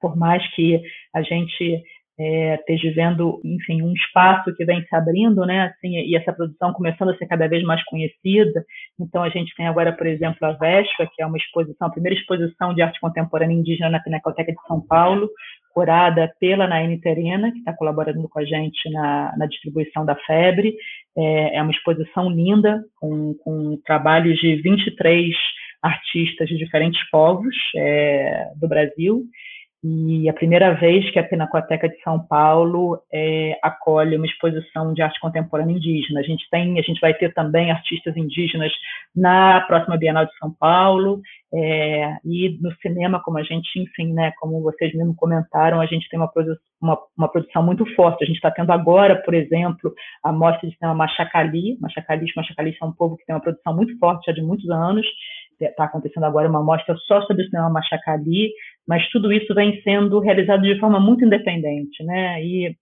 por mais que a gente é, esteja vendo, enfim, um espaço que vem se abrindo, né, assim, e essa produção começando a ser cada vez mais conhecida. Então, a gente tem agora, por exemplo, a Vespa, que é uma exposição, a primeira exposição de arte contemporânea indígena na Pinacoteca de São Paulo, curada pela Naine Terena, que está colaborando com a gente na, na distribuição da Febre. É, é uma exposição linda, com, com trabalhos de 23 artistas de diferentes povos é, do Brasil, e a primeira vez que a Pinacoteca de São Paulo é, acolhe uma exposição de arte contemporânea indígena. A gente tem, a gente vai ter também artistas indígenas na próxima Bienal de São Paulo é, e no cinema, como a gente, enfim, né, como vocês mesmo comentaram, a gente tem uma, uma, uma produção muito forte. A gente está tendo agora, por exemplo, a mostra de cinema Machacali. Machacalis, Machacalis é um povo que tem uma produção muito forte já de muitos anos está acontecendo agora uma mostra só sobre o cinema Machacali, mas tudo isso vem sendo realizado de forma muito independente, né? E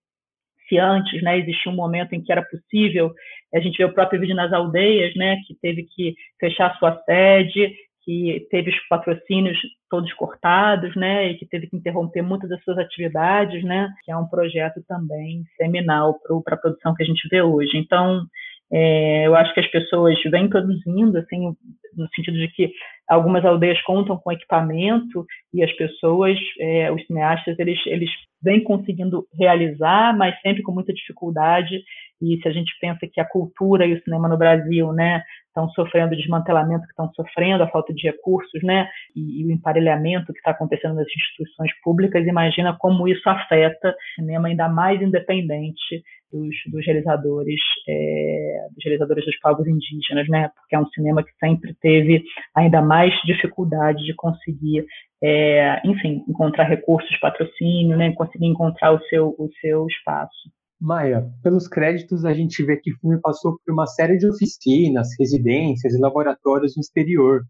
se antes, né, existia um momento em que era possível, a gente vê o próprio vídeo nas aldeias, né, que teve que fechar sua sede, que teve os patrocínios todos cortados, né, e que teve que interromper muitas das suas atividades, né, que é um projeto também seminal para a produção que a gente vê hoje. Então, é, eu acho que as pessoas vêm produzindo, assim, no sentido de que algumas aldeias contam com equipamento e as pessoas, é, os cineastas, eles, eles vêm conseguindo realizar, mas sempre com muita dificuldade. E se a gente pensa que a cultura e o cinema no Brasil, né, estão sofrendo o desmantelamento que estão sofrendo, a falta de recursos, né, e, e o emparelhamento que está acontecendo nas instituições públicas, imagina como isso afeta o cinema ainda mais independente dos, dos realizadores, é, dos realizadores dos povos indígenas, né, porque é um cinema que sempre teve ainda mais dificuldade de conseguir, é, enfim, encontrar recursos, patrocínio, né, conseguir encontrar o seu, o seu espaço. Maia, pelos créditos a gente vê que o filme passou por uma série de oficinas, residências e laboratórios no exterior,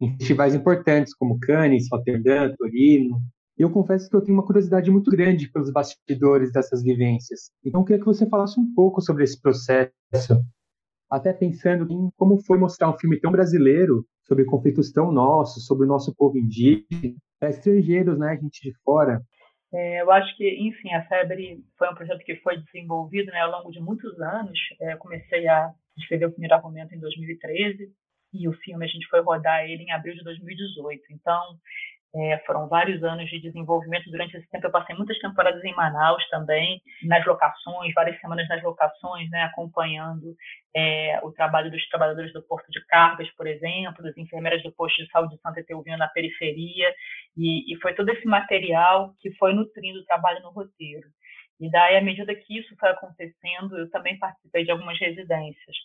em festivais importantes como Cannes, Rotterdam, Torino. E eu confesso que eu tenho uma curiosidade muito grande pelos bastidores dessas vivências. Então eu queria que você falasse um pouco sobre esse processo, até pensando em como foi mostrar um filme tão brasileiro sobre conflitos tão nossos, sobre o nosso povo indígena, para estrangeiros, né, gente de fora. É, eu acho que, enfim, a Febre foi um projeto que foi desenvolvido né, ao longo de muitos anos. É, comecei a escrever o primeiro argumento em 2013 e o filme a gente foi rodar ele em abril de 2018. Então, é, foram vários anos de desenvolvimento. Durante esse tempo, eu passei muitas temporadas em Manaus também, nas locações, várias semanas nas locações, né, acompanhando é, o trabalho dos trabalhadores do Porto de Cargas, por exemplo, das enfermeiras do posto de saúde de Santa Etelvina na periferia, e, e foi todo esse material que foi nutrindo o trabalho no roteiro. E daí, à medida que isso foi acontecendo, eu também participei de algumas residências.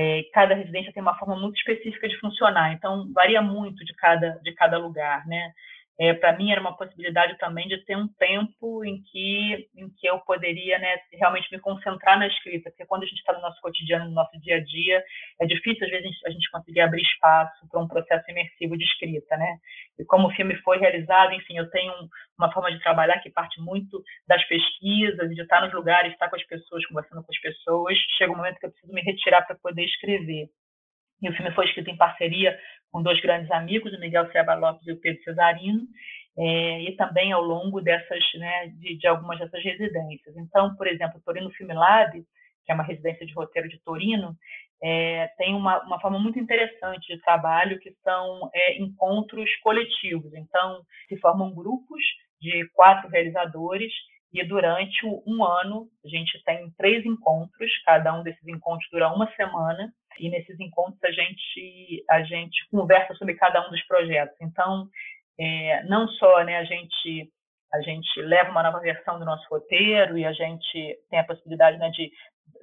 É, cada residência tem uma forma muito específica de funcionar, então varia muito de cada, de cada lugar, né? É, para mim era uma possibilidade também de ter um tempo em que em que eu poderia né, realmente me concentrar na escrita, porque quando a gente está no nosso cotidiano, no nosso dia a dia, é difícil às vezes a gente, conseguir abrir espaço para um processo imersivo de escrita, né? E como o filme foi realizado, enfim, eu tenho uma forma de trabalhar que parte muito das pesquisas, de estar nos lugares, estar com as pessoas, conversando com as pessoas. Chega um momento que eu preciso me retirar para poder escrever. E o filme foi escrito em parceria com dois grandes amigos, o Miguel Seba Lopes e o Pedro Cesarino, é, e também ao longo dessas, né, de, de, algumas dessas residências. Então, por exemplo, o Torino Film Lab, que é uma residência de roteiro de Torino, é, tem uma, uma forma muito interessante de trabalho, que são é, encontros coletivos. Então, se formam grupos de quatro realizadores e durante um ano a gente tem três encontros, cada um desses encontros dura uma semana, e nesses encontros a gente a gente conversa sobre cada um dos projetos. Então, é, não só né, a gente a gente leva uma nova versão do nosso roteiro e a gente tem a possibilidade né, de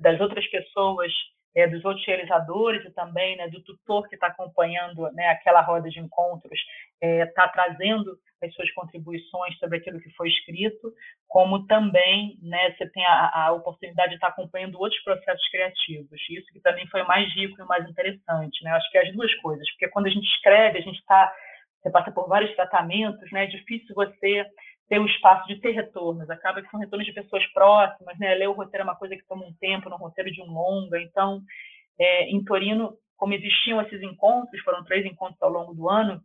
das outras pessoas é, dos outros realizadores e também né, do tutor que está acompanhando né, aquela roda de encontros, está é, tá trazendo as suas contribuições sobre aquilo que foi escrito, como também né, você tem a, a oportunidade de estar tá acompanhando outros processos criativos. Isso que também foi mais rico e mais interessante. Né? Acho que é as duas coisas, porque quando a gente escreve, a gente está você passa por vários tratamentos, né? É difícil você ter o espaço de ter retornos. Acaba que são retornos de pessoas próximas, né? Ler o roteiro é uma coisa que toma um tempo, no roteiro de um longa. Então, é, em Torino, como existiam esses encontros, foram três encontros ao longo do ano,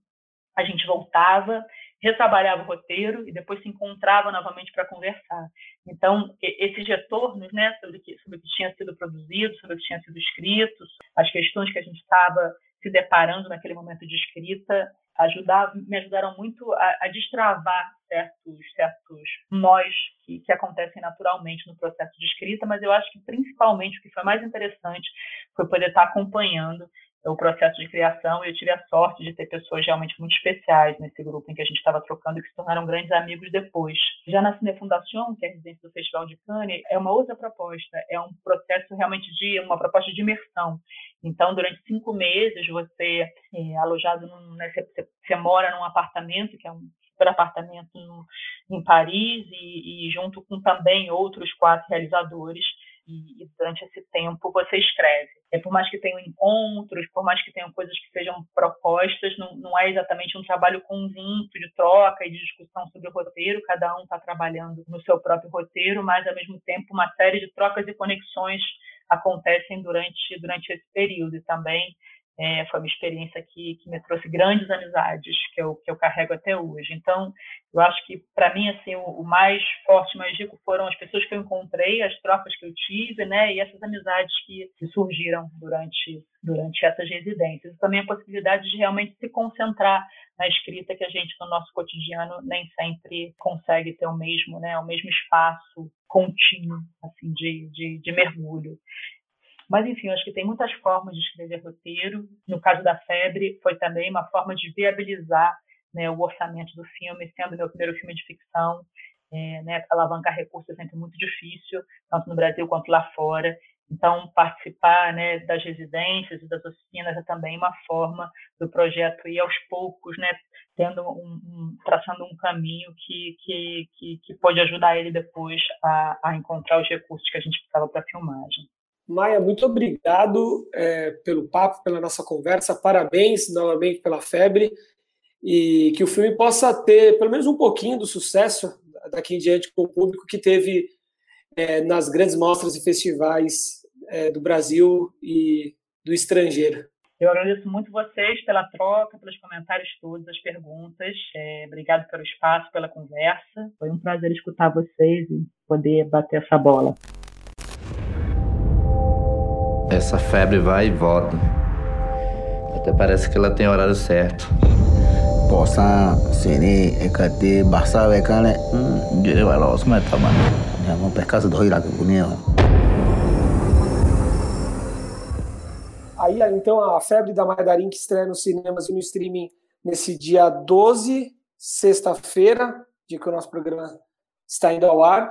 a gente voltava, retrabalhava o roteiro e depois se encontrava novamente para conversar. Então, esses retornos, né, sobre o, que, sobre o que tinha sido produzido, sobre o que tinha sido escrito, as questões que a gente estava se deparando naquele momento de escrita, ajudar, me ajudaram muito a, a destravar certos, certos nós que, que acontecem naturalmente no processo de escrita, mas eu acho que principalmente o que foi mais interessante foi poder estar acompanhando o processo de criação e eu tive a sorte de ter pessoas realmente muito especiais nesse grupo em que a gente estava trocando e que se tornaram grandes amigos depois. Já na Cine Fundação, que é a residência do Festival de Cannes, é uma outra proposta, é um processo realmente de uma proposta de imersão. Então, durante cinco meses, você é alojado, num, né, você, você, mora num apartamento, que é um super apartamento no, em Paris, e, e junto com também outros quatro realizadores, e, e, durante esse tempo você escreve. É, por mais que tenham encontros, por mais que tenham coisas que sejam propostas, não, não é exatamente um trabalho conjunto de troca e de discussão sobre o roteiro, cada um está trabalhando no seu próprio roteiro, mas ao mesmo tempo uma série de trocas e conexões acontecem durante, durante esse período. E também é, foi uma experiência que, que me trouxe grandes amizades que eu, que eu carrego até hoje. Então, eu acho que, para mim, assim, o, o, mais forte, mais rico foram as pessoas que eu encontrei, as trocas que eu tive, né, e essas amizades que, surgiram durante, durante essas residências. E também a possibilidade de realmente se concentrar na escrita que a gente, no nosso cotidiano, nem sempre consegue ter o mesmo, né, o mesmo espaço contínuo, assim, de, de, de mergulho. Mas, enfim, acho que tem muitas formas de escrever roteiro. No caso da Febre, foi também uma forma de viabilizar né, o orçamento do filme, sendo meu primeiro filme de ficção. É, né, alavancar recursos é sempre muito difícil, tanto no Brasil quanto lá fora. Então, participar né, das residências e das oficinas é também uma forma do projeto ir aos poucos, né, tendo um, um, traçando um caminho que, que, que, que pode ajudar ele depois a, a encontrar os recursos que a gente precisava para a filmagem. Maia, muito obrigado é, pelo papo, pela nossa conversa. Parabéns novamente pela febre e que o filme possa ter pelo menos um pouquinho do sucesso daqui em diante com o público que teve é, nas grandes mostras e festivais é, do Brasil e do estrangeiro. Eu agradeço muito vocês pela troca, pelos comentários todos, as perguntas. É, obrigado pelo espaço, pela conversa. Foi um prazer escutar vocês e poder bater essa bola. Essa febre vai e volta. Até parece que ela tem horário certo. Possa sini ekate barça vekane jadi walau semua taman. Ya mau perka sedoi lagi punya. Aí, então, a Febre da Maia que estreia nos cinemas e no streaming nesse dia 12, sexta-feira, dia que o nosso programa está indo ao ar.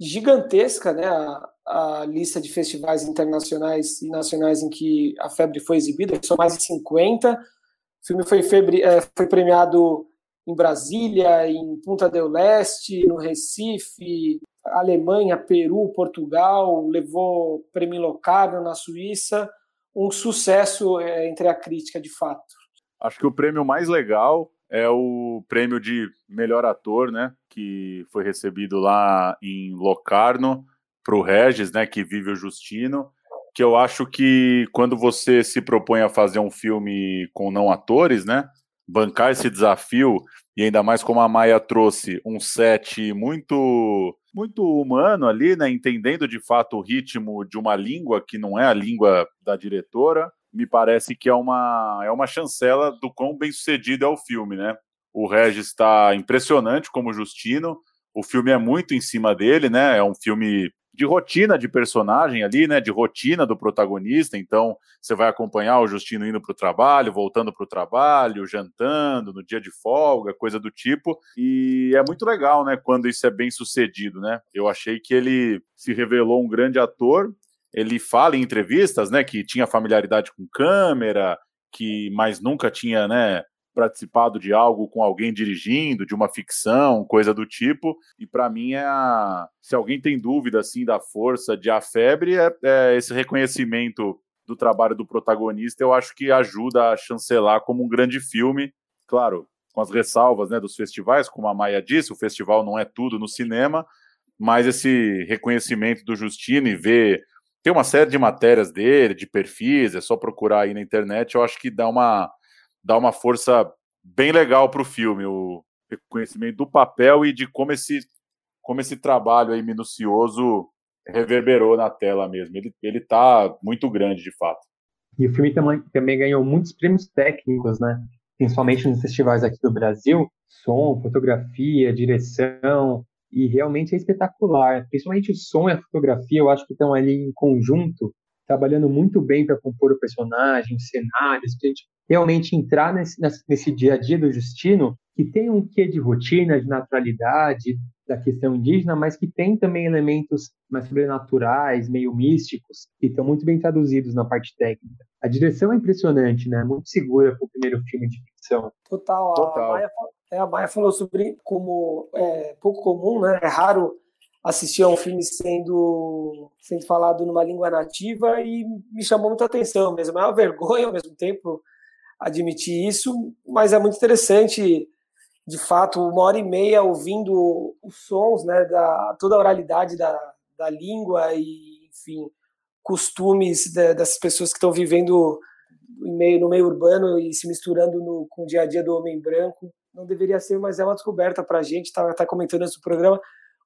Gigantesca, né? A, a lista de festivais internacionais e nacionais em que a Febre foi exibida, são mais de 50. O filme foi, febre, é, foi premiado em Brasília, em Punta del Leste, no Recife, Alemanha, Peru, Portugal, levou prêmio Locarno na Suíça, um sucesso é, entre a crítica, de fato. Acho que o prêmio mais legal é o prêmio de melhor ator, né, que foi recebido lá em Locarno, para o Regis, né, que vive o Justino, que eu acho que quando você se propõe a fazer um filme com não atores, né, bancar esse desafio e ainda mais como a Maia trouxe um set muito muito humano ali, né, entendendo de fato o ritmo de uma língua que não é a língua da diretora, me parece que é uma é uma chancela do quão bem sucedido é o filme, né? O Regis está impressionante como Justino. O filme é muito em cima dele, né? É um filme de rotina de personagem ali, né? De rotina do protagonista. Então, você vai acompanhar o Justino indo para o trabalho, voltando para o trabalho, jantando no dia de folga, coisa do tipo. E é muito legal, né? Quando isso é bem sucedido, né? Eu achei que ele se revelou um grande ator. Ele fala em entrevistas, né? Que tinha familiaridade com câmera, que mas nunca tinha, né? Participado de algo com alguém dirigindo, de uma ficção, coisa do tipo. E para mim é a... se alguém tem dúvida assim da força de A Febre é, é esse reconhecimento do trabalho do protagonista, eu acho que ajuda a chancelar como um grande filme, claro, com as ressalvas, né, dos festivais, como a Maia disse, o festival não é tudo no cinema, mas esse reconhecimento do Justino e ver tem uma série de matérias dele, de perfis, é só procurar aí na internet, eu acho que dá uma dá uma força bem legal para o filme, o reconhecimento do papel e de como esse, como esse trabalho aí minucioso reverberou na tela mesmo. Ele, ele tá muito grande, de fato. E o filme também, também ganhou muitos prêmios técnicos, né? Principalmente nos festivais aqui do Brasil. Som, fotografia, direção, e realmente é espetacular. Principalmente o som e a fotografia, eu acho que estão ali em conjunto, trabalhando muito bem para compor o personagem, os cenários, para a gente realmente entrar nesse, nesse dia a dia do Justino, que tem um quê de rotina, de naturalidade, da questão indígena, mas que tem também elementos mais sobrenaturais, meio místicos, que estão muito bem traduzidos na parte técnica. A direção é impressionante, né? Muito segura para o primeiro filme de ficção. Total. Total. A, Maia, é, a Maia falou sobre como é pouco comum, né? É raro assistir a um filme sendo, sendo falado numa língua nativa e me chamou muita atenção mesmo. É uma vergonha ao mesmo tempo admitir isso, mas é muito interessante, de fato, uma hora e meia ouvindo os sons, né, da toda a oralidade da, da língua e, enfim, costumes de, dessas pessoas que estão vivendo meio, no meio urbano e se misturando no, com o dia a dia do homem branco. Não deveria ser, mas é uma descoberta para a gente. Estava tá, tá comentando nesse programa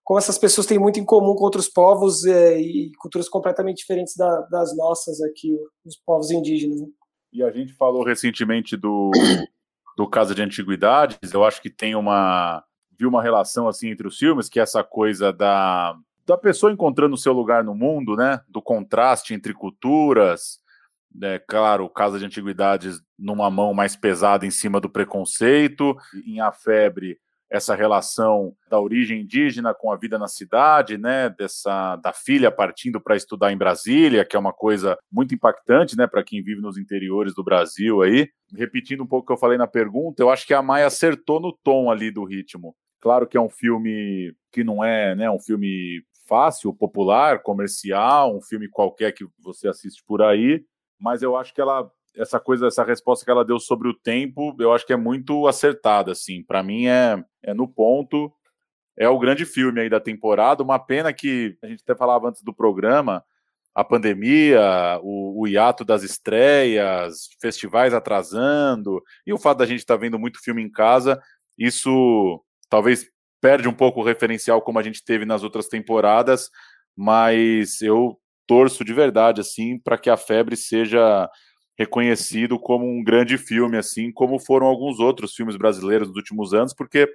como essas pessoas têm muito em comum com outros povos é, e culturas completamente diferentes da, das nossas aqui, os povos indígenas. Né? E a gente falou recentemente do, do Casa de Antiguidades, eu acho que tem uma viu uma relação assim entre os filmes, que é essa coisa da, da pessoa encontrando o seu lugar no mundo, né? Do contraste entre culturas, é, claro, Casa de Antiguidades numa mão mais pesada em cima do preconceito, em A Febre essa relação da origem indígena com a vida na cidade, né, dessa da filha partindo para estudar em Brasília, que é uma coisa muito impactante, né, para quem vive nos interiores do Brasil aí. Repetindo um pouco o que eu falei na pergunta, eu acho que a Maia acertou no tom ali do ritmo. Claro que é um filme que não é, né, um filme fácil, popular, comercial, um filme qualquer que você assiste por aí, mas eu acho que ela essa coisa, essa resposta que ela deu sobre o tempo, eu acho que é muito acertada, assim. Para mim é, é no ponto. É o grande filme aí da temporada. Uma pena que a gente até falava antes do programa, a pandemia, o, o hiato das estreias, festivais atrasando, e o fato da gente estar tá vendo muito filme em casa, isso talvez perde um pouco o referencial como a gente teve nas outras temporadas, mas eu torço de verdade assim para que a febre seja reconhecido como um grande filme, assim como foram alguns outros filmes brasileiros nos últimos anos, porque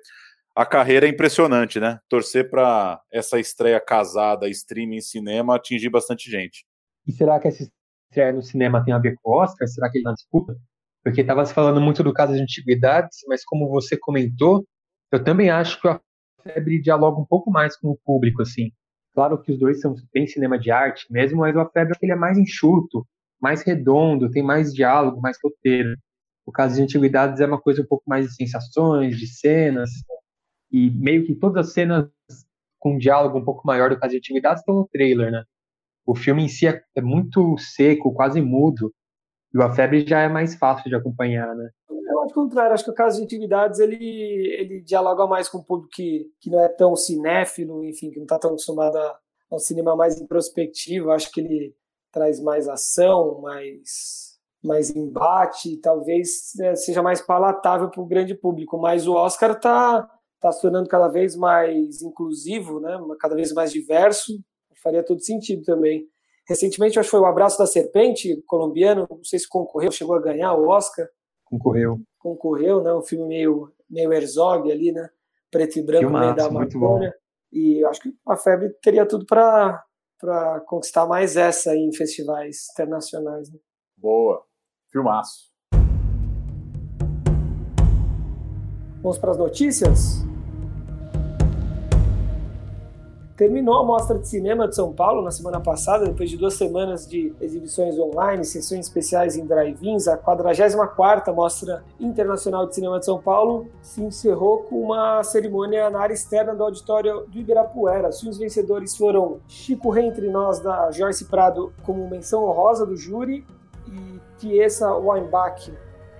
a carreira é impressionante, né? Torcer para essa estreia casada, streaming cinema, atingir bastante gente. E será que essa estreia no cinema tem a ver com o Oscar? Será que ele não disputa? Porque estava se falando muito do caso de antiguidades, mas como você comentou, eu também acho que a Febre dialoga um pouco mais com o público, assim. Claro que os dois são bem cinema de arte mesmo, mas o Febre ele é mais enxuto, mais redondo, tem mais diálogo, mais roteiro. O caso de antiguidades é uma coisa um pouco mais de sensações, de cenas, e meio que todas as cenas com um diálogo um pouco maior do caso de antiguidades estão no trailer, né? O filme em si é, é muito seco, quase mudo, e o A Febre já é mais fácil de acompanhar, né? Eu acho o contrário, acho que o caso de antiguidades ele, ele dialoga mais com o público que, que não é tão cinéfilo, enfim, que não está tão acostumado a, ao cinema mais introspectivo. Acho que ele traz mais ação, mais, mais embate, talvez é, seja mais palatável para o grande público. Mas o Oscar está tá se tornando cada vez mais inclusivo, né? cada vez mais diverso, faria todo sentido também. Recentemente, acho que foi o Abraço da Serpente, colombiano, não sei se concorreu, chegou a ganhar o Oscar. Concorreu. Concorreu, né? Um filme meio, meio Herzog ali, né? Preto e branco, meio da Amazônia. E acho que a febre teria tudo para para conquistar mais essa em festivais internacionais. Né? Boa, filmaço. Vamos para as notícias? Terminou a Mostra de Cinema de São Paulo na semana passada, depois de duas semanas de exibições online, sessões especiais em drive-ins. A 44ª Mostra Internacional de Cinema de São Paulo se encerrou com uma cerimônia na área externa do auditório do Ibirapuera. Os vencedores foram Chico Rei Entre Nós, da Joyce Prado, como menção honrosa do júri, e Tiesa Weinbach,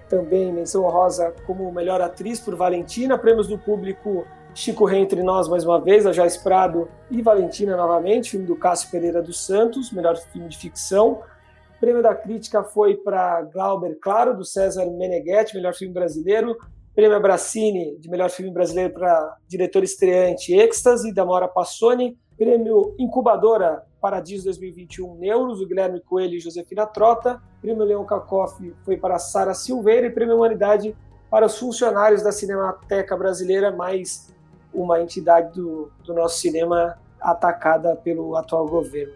também menção honrosa como melhor atriz por Valentina. Prêmios do público Chico Rei Entre Nós, mais uma vez, a Joyce Prado e Valentina novamente, filme do Cássio Pereira dos Santos, melhor filme de ficção. O prêmio da crítica foi para Glauber Claro, do César Meneghetti, melhor filme brasileiro. Prêmio Abracini, de melhor filme brasileiro para diretor estreante Êxtase, da Maura Passoni. Prêmio Incubadora Paradiso 2021 Neuros, do Guilherme Coelho e Josefina Trota. Prêmio Leão Kakoff foi para Sara Silveira e Prêmio Humanidade para os funcionários da Cinemateca Brasileira mais uma entidade do, do nosso cinema atacada pelo atual governo.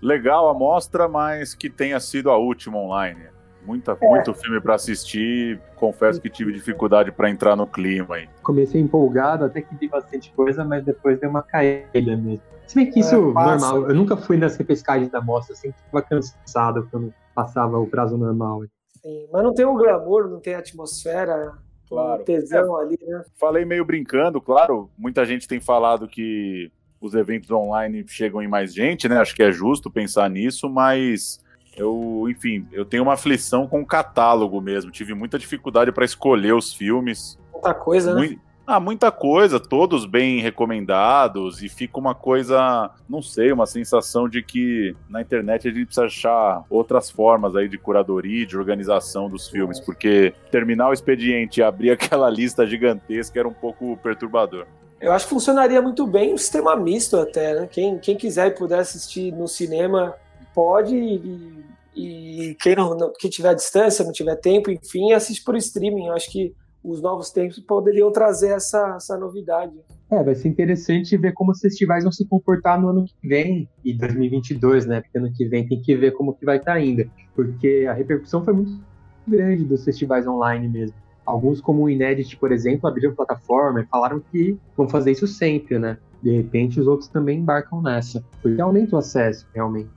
Legal a mostra, mas que tenha sido a última online. Muita, é. Muito filme para assistir. Confesso que tive dificuldade para entrar no clima aí. Comecei empolgado, até que vi bastante coisa, mas depois deu uma caída mesmo. Se bem que isso é normal. Eu nunca fui nas repescagens da mostra, sempre estava cansado quando passava o prazo normal. Sim, mas não tem o glamour, não tem a atmosfera claro. tesão é, ali, né? Falei meio brincando, claro. Muita gente tem falado que os eventos online chegam em mais gente, né? Acho que é justo pensar nisso, mas eu, enfim, eu tenho uma aflição com o catálogo mesmo. Tive muita dificuldade para escolher os filmes. Muita coisa, né? Ah, muita coisa, todos bem recomendados, e fica uma coisa, não sei, uma sensação de que na internet a gente precisa achar outras formas aí de curadoria, de organização dos filmes, porque terminar o expediente e abrir aquela lista gigantesca era um pouco perturbador. Eu acho que funcionaria muito bem um sistema misto até, né? Quem, quem quiser e puder assistir no cinema pode e, e quem não, não, quem tiver distância, não tiver tempo, enfim, assiste por streaming. Eu acho que os novos tempos poderiam trazer essa, essa novidade. É, vai ser interessante ver como os festivais vão se comportar no ano que vem e 2022, né? Porque ano que vem tem que ver como que vai estar tá ainda, porque a repercussão foi muito grande dos festivais online mesmo. Alguns, como o Inédit, por exemplo, abriram plataforma e falaram que vão fazer isso sempre, né? De repente, os outros também embarcam nessa, porque aumenta o acesso, realmente.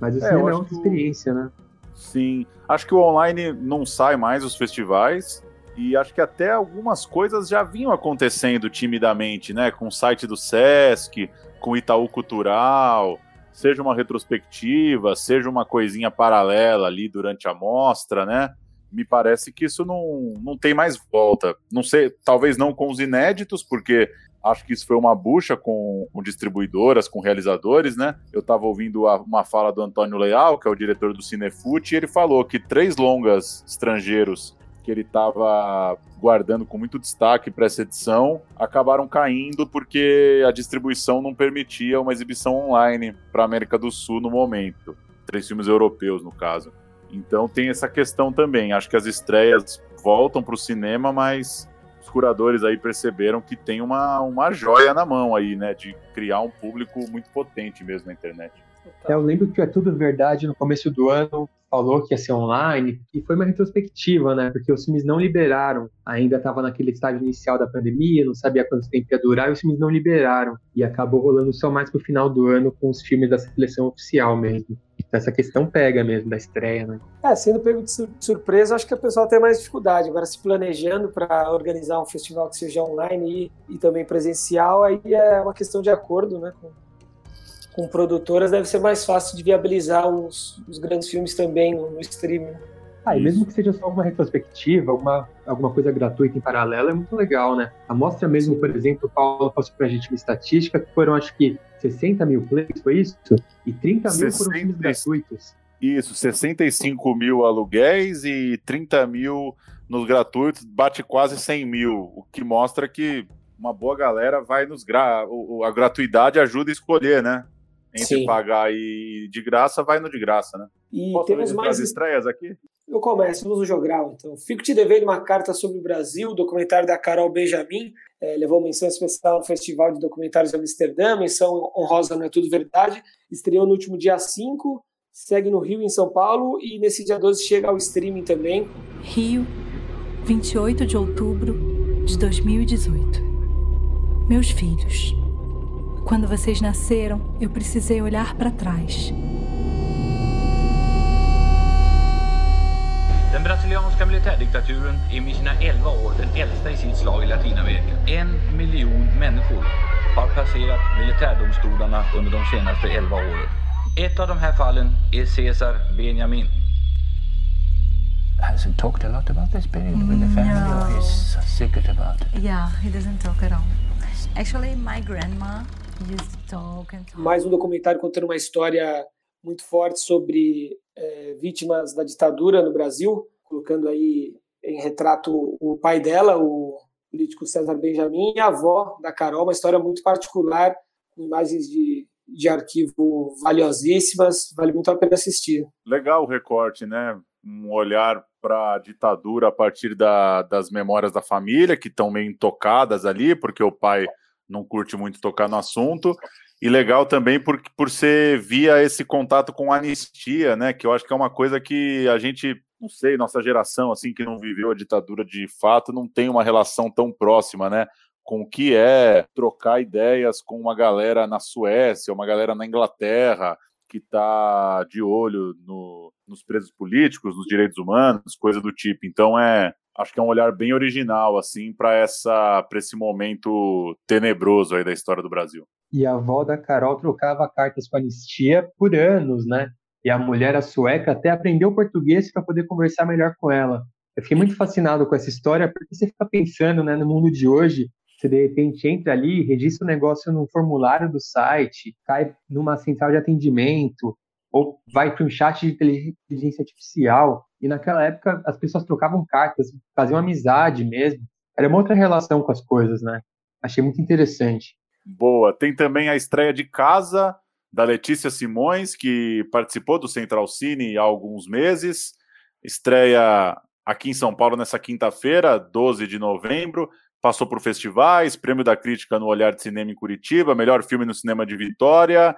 Mas o é, é outra experiência, né? Sim. Acho que o online não sai mais os festivais, e acho que até algumas coisas já vinham acontecendo timidamente, né? Com o site do Sesc, com o Itaú Cultural, seja uma retrospectiva, seja uma coisinha paralela ali durante a mostra, né? Me parece que isso não, não tem mais volta. Não sei, talvez não com os inéditos, porque acho que isso foi uma bucha com, com distribuidoras, com realizadores, né? Eu estava ouvindo a, uma fala do Antônio Leal, que é o diretor do Cinefute, e ele falou que três longas estrangeiros que ele estava guardando com muito destaque para essa edição, acabaram caindo porque a distribuição não permitia uma exibição online para a América do Sul no momento. Três filmes europeus, no caso. Então tem essa questão também. Acho que as estreias voltam para o cinema, mas os curadores aí perceberam que tem uma, uma joia na mão aí, né? De criar um público muito potente mesmo na internet. É, eu lembro que é tudo verdade no começo do ano falou que ia ser online, e foi uma retrospectiva, né? Porque os filmes não liberaram, ainda estava naquele estágio inicial da pandemia, não sabia quanto tempo ia durar, e os filmes não liberaram. E acabou rolando só mais pro final do ano com os filmes da seleção oficial mesmo. Então, essa questão pega mesmo da estreia, né? É, sendo pego de surpresa, acho que a pessoa tem mais dificuldade. Agora, se planejando para organizar um festival que seja online e, e também presencial, aí é uma questão de acordo, né? Com com produtoras deve ser mais fácil de viabilizar os, os grandes filmes também no, no streaming. Ah, e mesmo que seja só uma retrospectiva, uma, alguma coisa gratuita em paralelo, é muito legal, né? A mostra mesmo, por exemplo, o Paulo passou pra gente uma estatística que foram, acho que, 60 mil plays, foi isso? E 30 mil foram filmes gratuitos. Isso, 65 mil aluguéis e 30 mil nos gratuitos, bate quase 100 mil, o que mostra que uma boa galera vai nos gra... a gratuidade ajuda a escolher, né? Entre Sim. pagar e de graça, vai no de graça, né? E Posso temos mais estreias aqui? Eu começo, vamos no jogral, então. Fico te devendo uma carta sobre o Brasil, documentário da Carol Benjamin, é, levou menção especial no Festival de Documentários de Amsterdã, menção honrosa Não é Tudo Verdade, estreou no último dia 5, segue no Rio e em São Paulo, e nesse dia 12 chega ao streaming também. Rio, 28 de outubro de 2018. Meus filhos. Quando vocês nasceram, eu precisei olhar para trás. Den brasilianska militärdiktaturen är med sina 11 år den äldsta i sitt slag i Latinamerika. En miljon människor har passerat militärdomstolarna under de senaste 11 åren. Ett av de här fallen är Cesar Benjamin. Has he talked a lot about this period with the family no. or he's secret about it? Yeah, he doesn't talk at all. Actually, my grandma mais um documentário contando uma história muito forte sobre é, vítimas da ditadura no Brasil, colocando aí em retrato o pai dela, o político César Benjamin, e a avó da Carol, uma história muito particular, com imagens de, de arquivo valiosíssimas, vale muito a pena assistir. Legal o recorte, né? Um olhar para a ditadura a partir da, das memórias da família, que estão meio intocadas ali, porque o pai não curte muito tocar no assunto. E legal também por, por ser via esse contato com anistia, né? Que eu acho que é uma coisa que a gente, não sei, nossa geração, assim, que não viveu a ditadura de fato, não tem uma relação tão próxima, né? Com o que é trocar ideias com uma galera na Suécia, uma galera na Inglaterra, que está de olho no, nos presos políticos, nos direitos humanos, coisa do tipo. Então é acho que é um olhar bem original assim para essa para esse momento tenebroso aí da história do Brasil. E a avó da Carol trocava cartas com a anistia por anos, né? E a mulher a sueca até aprendeu português para poder conversar melhor com ela. Eu fiquei muito fascinado com essa história porque você fica pensando, né, no mundo de hoje, Você de repente entra ali, registra o negócio no formulário do site, cai numa central de atendimento, ou vai para um chat de inteligência artificial. E naquela época as pessoas trocavam cartas, faziam amizade mesmo. Era uma outra relação com as coisas, né? Achei muito interessante. Boa. Tem também a estreia de Casa, da Letícia Simões, que participou do Central Cine há alguns meses. Estreia aqui em São Paulo nessa quinta-feira, 12 de novembro. Passou por festivais, Prêmio da Crítica no Olhar de Cinema em Curitiba, melhor filme no cinema de Vitória.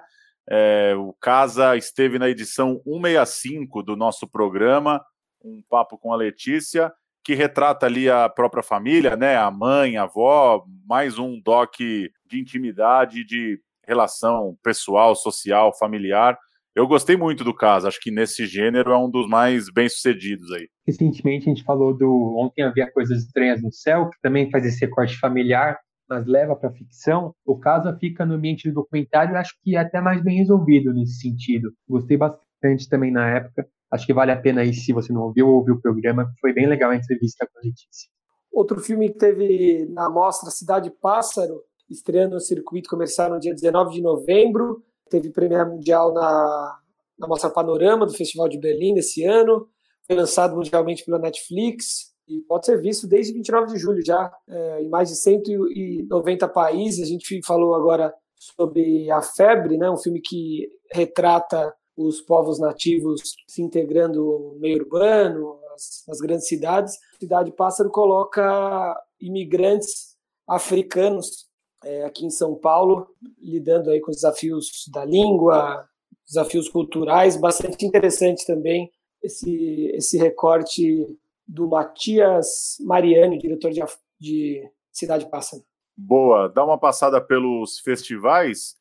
É, o Casa esteve na edição 165 do nosso programa, um papo com a Letícia, que retrata ali a própria família, né? A mãe, a avó, mais um doc de intimidade, de relação pessoal, social, familiar. Eu gostei muito do caso, acho que nesse gênero é um dos mais bem sucedidos aí. Recentemente a gente falou do Ontem Havia Coisas Estranhas no Céu, que também faz esse recorte familiar, mas leva para ficção. O caso fica no ambiente do documentário, acho que é até mais bem resolvido nesse sentido. Gostei bastante também na época. Acho que vale a pena aí, se você não ouviu, ouvir o programa. Foi bem legal a entrevista com a Letícia. Outro filme que teve na mostra Cidade Pássaro, estreando no circuito comercial no dia 19 de novembro. Teve premiere mundial na, na Mostra Panorama do Festival de Berlim esse ano. Foi lançado mundialmente pela Netflix e pode ser visto desde 29 de julho já, é, em mais de 190 países. A gente falou agora sobre A Febre, né, um filme que retrata os povos nativos se integrando no meio urbano, nas grandes cidades. Cidade Pássaro coloca imigrantes africanos é, aqui em São Paulo, lidando aí com os desafios da língua, desafios culturais, bastante interessante também esse, esse recorte do Matias Mariani, diretor de, de Cidade Pássaro. Boa, dá uma passada pelos festivais.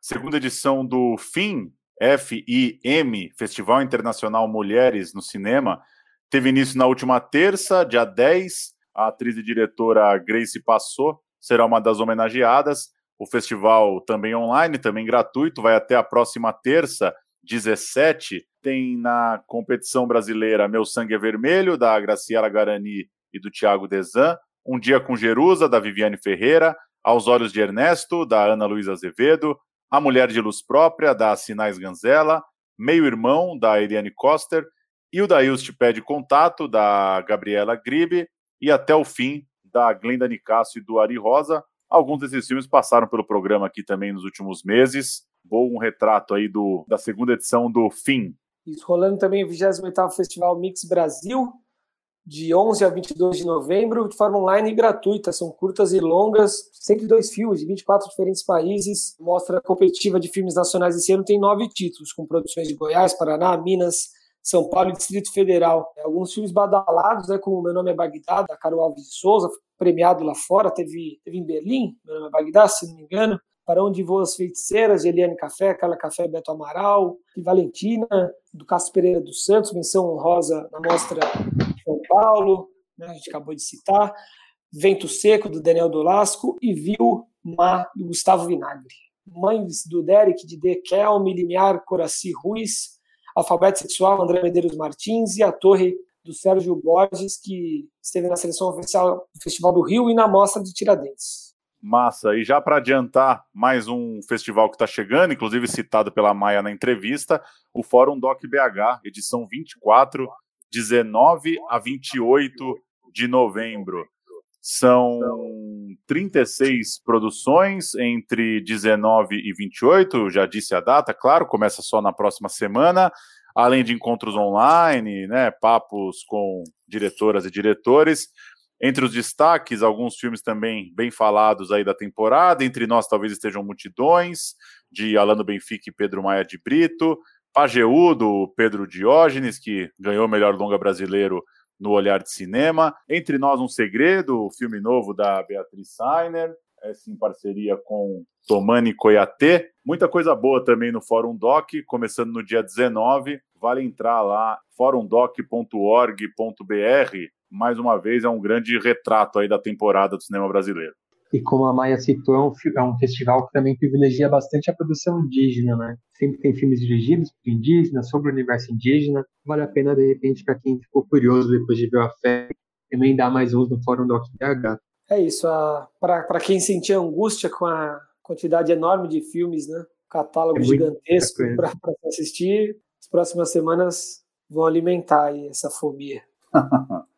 Segunda edição do FIM, F-I-M, Festival Internacional Mulheres no Cinema, teve início na última terça, dia 10. A atriz e diretora Grace Passou será uma das homenageadas. O festival também online, também gratuito, vai até a próxima terça, 17. Tem na competição brasileira Meu Sangue é Vermelho, da Graciela Garani e do Tiago Desan. Um Dia com Jerusa, da Viviane Ferreira. Aos Olhos de Ernesto, da Ana Luísa Azevedo. A Mulher de Luz Própria, da Sinais Ganzella. Meio Irmão, da Eliane Coster. E o Daíls Te Pede Contato, da Gabriela Gribe. E até o fim, da Glenda Nicásio e do Ari Rosa. Alguns desses filmes passaram pelo programa aqui também nos últimos meses. Bom retrato aí do, da segunda edição do FIM. Isso, rolando também o 28º Festival Mix Brasil, de 11 a 22 de novembro, de forma online e gratuita. São curtas e longas, 102 filmes de 24 diferentes países. Mostra competitiva de filmes nacionais esse ano tem nove títulos, com produções de Goiás, Paraná, Minas, são Paulo e Distrito Federal. É, alguns filmes badalados, né, como Meu Nome é Bagdá, da Caro Alves de Souza, premiado lá fora, teve, teve em Berlim, Meu Nome é Bagdá, se não me engano. Para Onde Voam as Feiticeiras, de Eliane Café, Carla Café, Beto Amaral, e Valentina, do Cássio Pereira dos Santos, menção honrosa na Mostra São Paulo, né, a gente acabou de citar. Vento Seco, do Daniel Dolasco, e Viu Má, do Gustavo Vinagre. Mães do Derek, de De Kelme, Limiar Coraci Ruiz, Alfabeto Sexual, André Medeiros Martins, e a Torre do Sérgio Borges, que esteve na seleção oficial do Festival do Rio e na Mostra de Tiradentes. Massa. E já para adiantar mais um festival que está chegando, inclusive citado pela Maia na entrevista, o Fórum Doc BH, edição 24, 19 a 28 de novembro. São 36 produções entre 19 e 28, já disse a data, claro, começa só na próxima semana, além de encontros online, né, papos com diretoras e diretores. Entre os destaques, alguns filmes também bem falados aí da temporada, entre nós talvez estejam Multidões, de Alano Benfica e Pedro Maia de Brito, Pajeú, do Pedro Diógenes, que ganhou o melhor longa brasileiro no Olhar de Cinema. Entre Nós um Segredo, o filme novo da Beatriz Sainer, essa em parceria com Tomani Coiatê. Muita coisa boa também no Fórum Doc, começando no dia 19. Vale entrar lá, forumdoc.org.br. Mais uma vez, é um grande retrato aí da temporada do cinema brasileiro. E como a Maia citou, é um, é um, festival que também privilegia bastante a produção indígena, né? Sempre tem filmes dirigidos por indígenas, sobre o universo indígena. Vale a pena, de repente, para quem ficou curioso depois de ver a fé, também dar mais uns no Fórum Doc BH. É isso. Para quem sentia angústia com a quantidade enorme de filmes, né? Catálogo é gigantesco para assistir, as próximas semanas vão alimentar essa fobia.